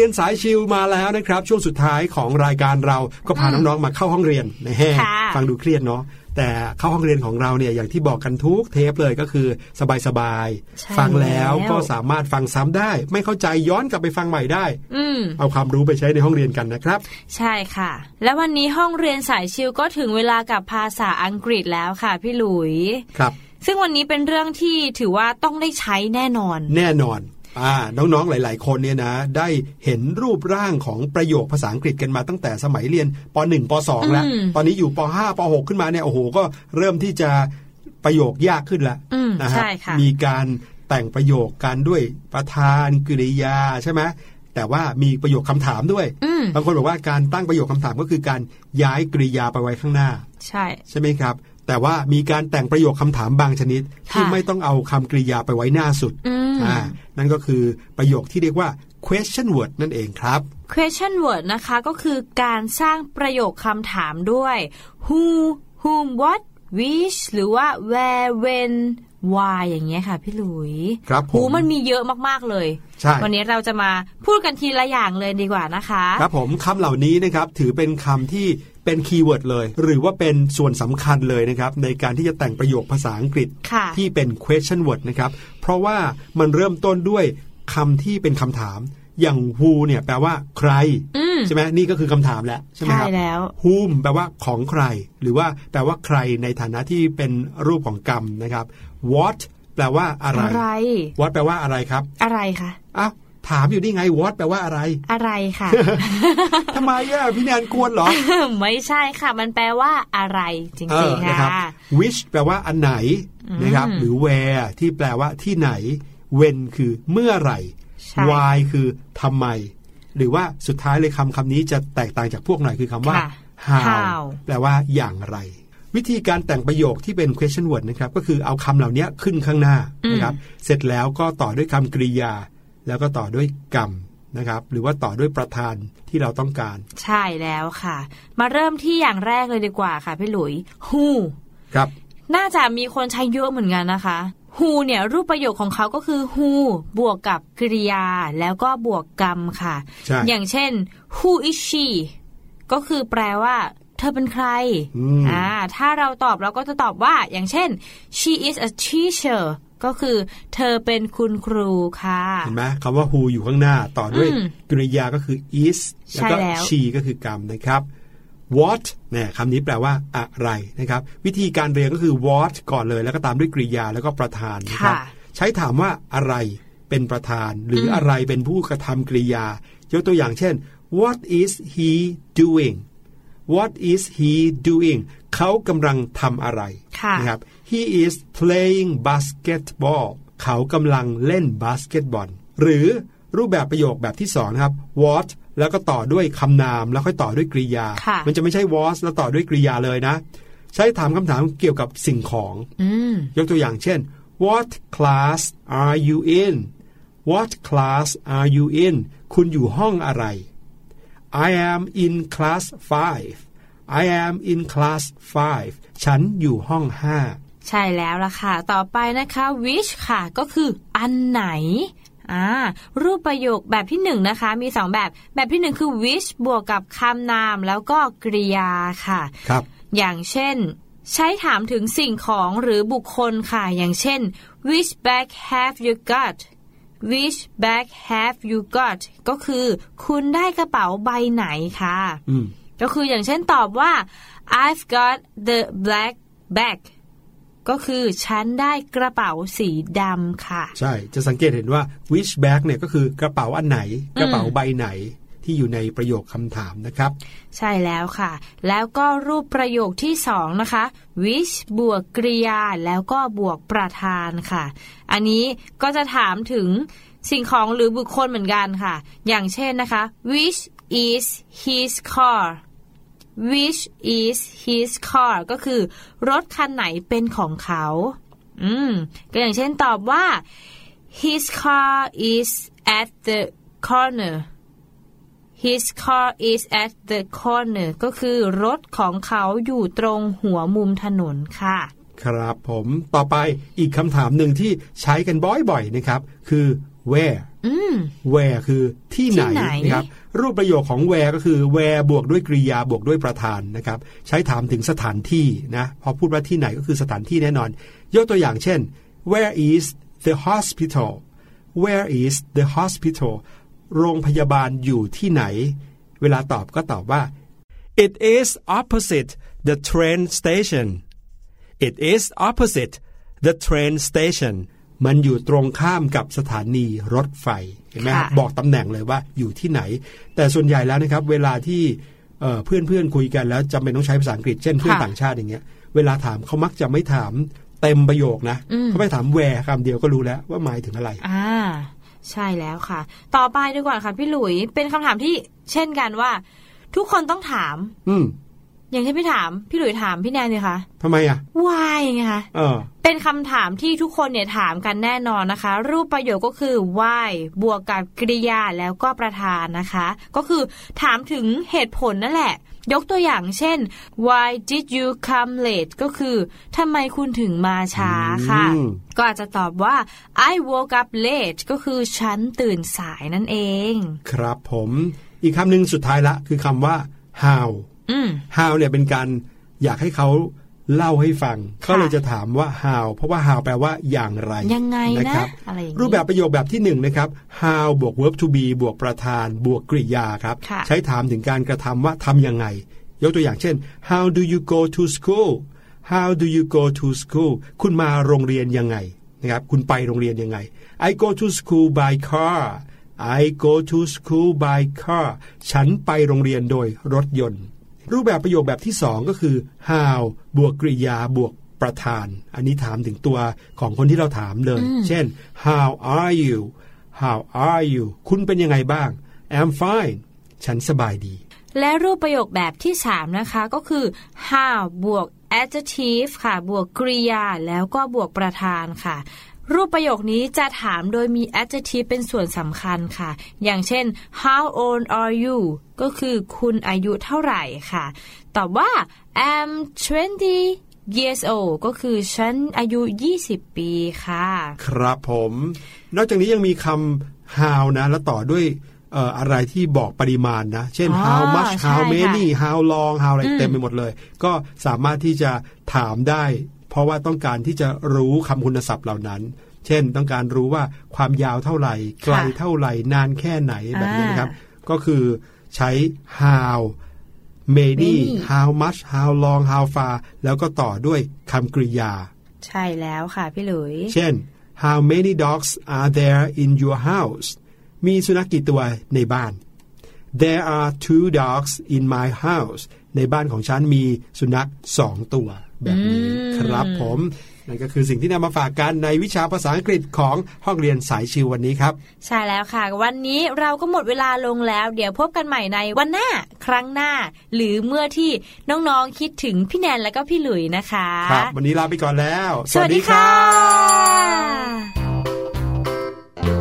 รียนสายชิลมาแล้วนะครับ ช่วงสุดท้ายของรายการเราก็พาน้องๆมาเข้าห้องเรียนนะฮะค่ะฟังดูเครียดเนาะแต่เข้าห้องเรียนของเราเนี่ยอย่างที่บอกกันทุกเทปเลยก็คือสบายใช่ๆฟังแล้วแล้วก็สามารถฟังซ้ำได้ ไม่เข้าใจย้อนกลับไปฟังใหม่ได้อืมเอาความรู้ไปใช้ในห้องเรียนกันนะครับ ใช่ค่ะ และวันนี้ห้องเรียนสายชิลก็ถึงเวลากับภาษาอังกฤษแล้วค่ะพี่หลุยครับ ซึ่งวันนี้เป็นเรื่องที่ถือว่าต้องได้ใช้แน่นอน แน่นอนอ่า น้องๆหลาย ๆ คนเนี่ยนะ ได้เห็นรูปร่างของประโยคภาษาอังกฤษกันมาตั้งแต่สมัยเรียนป .1 ป .2 แล้วอืมตอนนี้อยู่ป .5 ป .6 ขึ้นมาเนี่ยโอ้โหก็เริ่มที่จะประโยคยากขึ้นแล้วอืมนะฮะใช่ค่ะมีการแต่งประโยคกันด้วยประธานกริยาใช่ไหมแต่ว่ามีประโยคคำถามด้วยอืมบางคนบอกว่าการตั้งประโยคคำถามก็คือการย้ายกริยาไปไว้ข้างหน้า ใช่ ใช่ไหมครับ แต่ว่ามีการแต่งประโยคคำถามบางชนิด ที่ค่ะไม่ต้องเอาคำกริยาไปไว้หน้าสุดอืมอ่า นั่นก็คือประโยคที่เรียกว่า question word นั่นเองครับ question word นะคะก็คือการสร้างประโยคคำถามด้วย who whom what which หรือว่า where when why อย่างเงี้ยค่ะ พี่หลุยครับผมหูมันมีเยอะมากๆเลย ใช่ วันนี้เราจะมาพูดกันทีละอย่างเลยดีกว่านะคะ ครับผมคำเหล่านี้นะครับถือเป็นคำที่เป็นคีย์เวิร์ดเลย หรือว่าเป็นส่วนสำคัญเลยนะครับในการที่จะแต่งประโยคภาษาอังกฤษค่ะที่เป็น question word นะครับเพราะว่ามันเริ่มต้นด้วยคำที่เป็นคำถามอย่าง who เนี่ยแปลว่าใครอืมใช่ไหมนี่ก็คือคำถามแล้วใช่ไหมครับใช่แล้ว whom แปลว่าของใคร หรือว่าแปลว่าใครในฐานะที่เป็นรูปของกรรมนะครับ what แปลว่าอะไรอะไร what แปลว่าอะไรครับ อะไรคะอ้าว ถามอยู่นี่ไง what แปลว่าอะไร อะไรค่ะทำไมอะพี่แนนกวนเหรอ ไม่ใช่ค่ะ มันแปลว่าอะไรจเอริงอๆนะค่ะครับ which แปลว่าอันไหนนะครับ หรือ where ที่แปลว่าที่ไหน when คือเมื่อไหร่ใช่ why คือทำไม หรือว่าสุดท้ายเลยคำคำนี้จะแตกต่างจากพวกหน่อยคือคำว่าค่ะ how how แปลว่าอย่างไร วิธีการแต่งประโยคที่เป็น question word นะครับ ก็คือเอาคำเหล่านี้ขึ้นข้างหน้านะครับ เสร็จแล้วก็ต่อด้วยคำกริยา แล้วก็ต่อด้วยกรรมนะครับหรือว่าต่อด้วยประธานที่เราต้องการ ใช่แล้วค่ะ มาเริ่มที่อย่างแรกเลยดีกว่าค่ะพี่หลุย who ครับ น่าจะมีคนใช้เยอะเหมือนกันนะคะ who เนี่ยรูปประโยคของเขาก็คือ who บวกกับกริยา แล้วก็บวกกรรมค่ะใช่อย่างเช่น who is she ก็คือแปลว่า เธอเป็นใครอืมอ่าถ้าเราตอบเราก็จะตอบว่า อย่างเช่น she is a teacher ก็คือ เธอเป็นคุณครูค่ะเห็นไหมคำว่า who อยู่ข้างหน้าต่อด้วยอืมกริยาก็คือ is แล้วก็ใช่แล้ว she ก็คือกรรมนะครับ what เนี่ยคำนี้แปลว่าอะไรนะครับ วิธีการเรียนก็คือ what ก่อนเลยแล้วก็ตามด้วยกริยาแล้วก็ประธานนะครับค่ะใช้ถามว่าอะไรเป็นประธาน หรืออมอะไรเป็นผู้กระทำกริยายกตัวอย่างเช่น what is he doing what is he doing เขากำลังทำอะไรค่ะ นะครับ he is playing basketball เขากำลังเล่นบาสเกตบอล หรือรูปแบบประโยคแบบที่สองนะครับ what แล้วก็ต่อด้วยคำนามแล้วค่อยต่อด้วยกริยาค่ะมันจะไม่ใช่ was แล้วต่อด้วยกริยาเลยนะ ใช้ถามคำถามเกี่ยวกับสิ่งของอืมยกตัวอย่างเช่น what class are you in what class are you in คุณอยู่ห้องอะไร I am in class 5 I am in class 5 ฉันอยู่ห้องห้าใช่แล้วล่ะค่ะ ต่อไปนะคะ which ค่ะ ก็คืออันไหนอ่ารูปประโยคแบบที่หนึ่งนะคะ มีสองแบบแบบที่หนึ่งคือ which บวกกับคำนามแล้วก็กริยาค่ะครับอย่างเช่น ใช้ถามถึงสิ่งของหรือบุคคลค่ะ อย่างเช่น which bag have you got which bag have you got ก็คือ คุณได้กระเป๋าใบไหนค่ะอืม ก็คืออย่างเช่นตอบว่า I've got the black bag ก็คือฉันได้กระเป๋าสีดำค่ะ ใช่จะสังเกตเห็นว่า which bag เนี่ยก็คือกระเป๋าอันไหน กระเป๋าใบไหนที่อยู่ในประโยคคำถามนะครับ ใช่แล้วค่ะ แล้วก็รูปประโยคที่สองนะคะ which บวกกริยาแล้วก็บวกประธานค่ะ อันนี้ก็จะถามถึงสิ่งของหรือบุคคลเหมือนกันค่ะ อย่างเช่นนะคะ which is his car which is his car ก็คือ รถคันไหนเป็นของเขา อืม ก็อย่างเช่นตอบว่า his car is at the corner his car is at the corner ก็คือรถของเขาอยู่ตรงหัวมุมถนนค่ะ ครับผมต่อไปอีกคำถามหนึ่งที่ใช้กันบ่อยๆนะครับ คือ where อืม where คือที่ไหนที่ไหนนะครับรูปประโยคของ where ก็คือ where บวกด้วยกริยาบวกด้วยประธานนะครับ ใช้ถามถึงสถานที่นะพอพูดว่าที่ไหนก็คือสถานที่แน่นอน ยกตัวอย่างเช่น where is the hospital where is the hospital โรงพยาบาลอยู่ที่ไหน เวลาตอบก็ตอบว่า it is opposite the train station it is opposite the train station มันอยู่ตรงข้ามกับสถานีรถไฟเห็นไหมค่ะบอกตำแหน่งเลยว่าอยู่ที่ไหน แต่ส่วนใหญ่แล้วนะครับ เวลาที่เพื่อนเพื่อนๆคุยกันแล้วจำเป็นต้องใช้ภาษาอังกฤษเช่นเพื่อนต่างชาติอย่างเงี้ยเวลาถามเขามักจะไม่ถามเต็มประโยคนะเขาไม่ถามแวร์คำเดียวก็รู้แล้วว่าหมายถึงอะไรอ่าใช่แล้วค่ะ ต่อไปดีกว่าค่ะพี่หลุยเป็นคำถามที่เช่นกันว่า ทุกคนต้องถาม อืม อย่างที่พี่ถาม พี่หลุยถามพี่แนนเลยคะทำไมอะ why ไงคะเออ เป็นคำถามที่ทุกคนเนี่ยถามกันแน่นอนนะคะ รูปประโยคก็คือ why บวกกับกริยาแล้วก็ประธานนะคะ ก็คือถามถึงเหตุผลนั่นแหละ ยกตัวอย่างเช่น why did you come late ก็คือทำไมคุณถึงมาช้าค่ะอืมก็อาจจะตอบว่า I woke up late ก็คือฉันตื่นสายนั่นเอง ครับผม อีกคำหนึ่งสุดท้ายละ คือคำว่า how อืม how เนี่ยเป็นการอยากให้เขาเล่าให้ฟัง ก็เลยจะถามว่า how เพราะว่า how แปลว่าอย่างไรยังไงนะครับอะไรอย่างนี้รูปแบบประโยคแบบที่หนึ่งนะครับ how บวก verb to be บวกประธาน บวกกริยาครับค่ะใช้ถามถึงการกระทำว่าทำยังไง ยกตัวอย่างเช่น how do you go to school how do you go to school คุณมาโรงเรียนยังไงนะครับ คุณไปโรงเรียนยังไง I go to school by car I go to school by car ฉันไปโรงเรียนโดยรถยนต์ รูปแบบประโยคแบบที่สองก็คือ how บวกกริยาบวกประธาน อันนี้ถามถึงตัวของคนที่เราถามเลย เช่น how are you how are you คุณเป็นยังไงบ้าง I'm fine ฉันสบายดี และรูปประโยคแบบที่ 3 นะคะก็คือ how บวก adjective ค่ะ บวกกริยา แล้วก็บวกประธานค่ะ รูปประโยคนี้จะถามโดยมี adjective เป็นส่วนสำคัญค่ะ อย่างเช่น how old are you ก็คือคุณอายุเท่าไหร่ค่ะ ตอบว่า I'm 20 years old ก็คือฉันอายุ 20 ปีค่ะ ครับผม นอกจากนี้ยังมีคำ how นะ แล้วต่อด้วยเอ่ออะไรที่บอกปริมาณนะ เช่นอ๋อ how much ใช่ how ค่ะ many how long how อะไรอืมเต็มไปหมดเลย ก็สามารถที่จะถามได้ เพราะว่าต้องการที่จะรู้คำคุณศัพท์เหล่านั้น เช่น ต้องการรู้ว่าความยาวเท่าไหร่ ไกลเท่าไหร่ นานแค่ไหนแบบนี้นะครับ ก็คือใช้ how many how much how long how far แล้วก็ต่อด้วยคำกริยา ใช่แล้วค่ะพี่หลุย เช่น how many dogs are there in your house มีสุนัขกี่ตัวในบ้าน there are two dogs in my house ในบ้านของฉันมีสุนัขสองตัว แบบนี้อืมครับผมนั่นก็คือสิ่งที่นำมาฝากกันในวิชาภาษาอังกฤษของห้องเรียนสายชิววันนี้ครับ ใช่แล้วค่ะ วันนี้เราก็หมดเวลาลงแล้ว เดี๋ยวพบกันใหม่ในวันหน้าครั้งหน้า หรือเมื่อที่น้องๆคิดถึงพี่แนนและก็พี่หลุยนะคะครับวันนี้ลาไปก่อนแล้ว สวัสดีค่ะ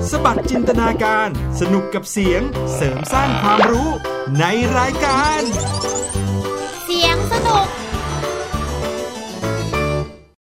สบัดจินตนาการ สนุกกับเสียงเสริมสร้างความรู้ในรายการ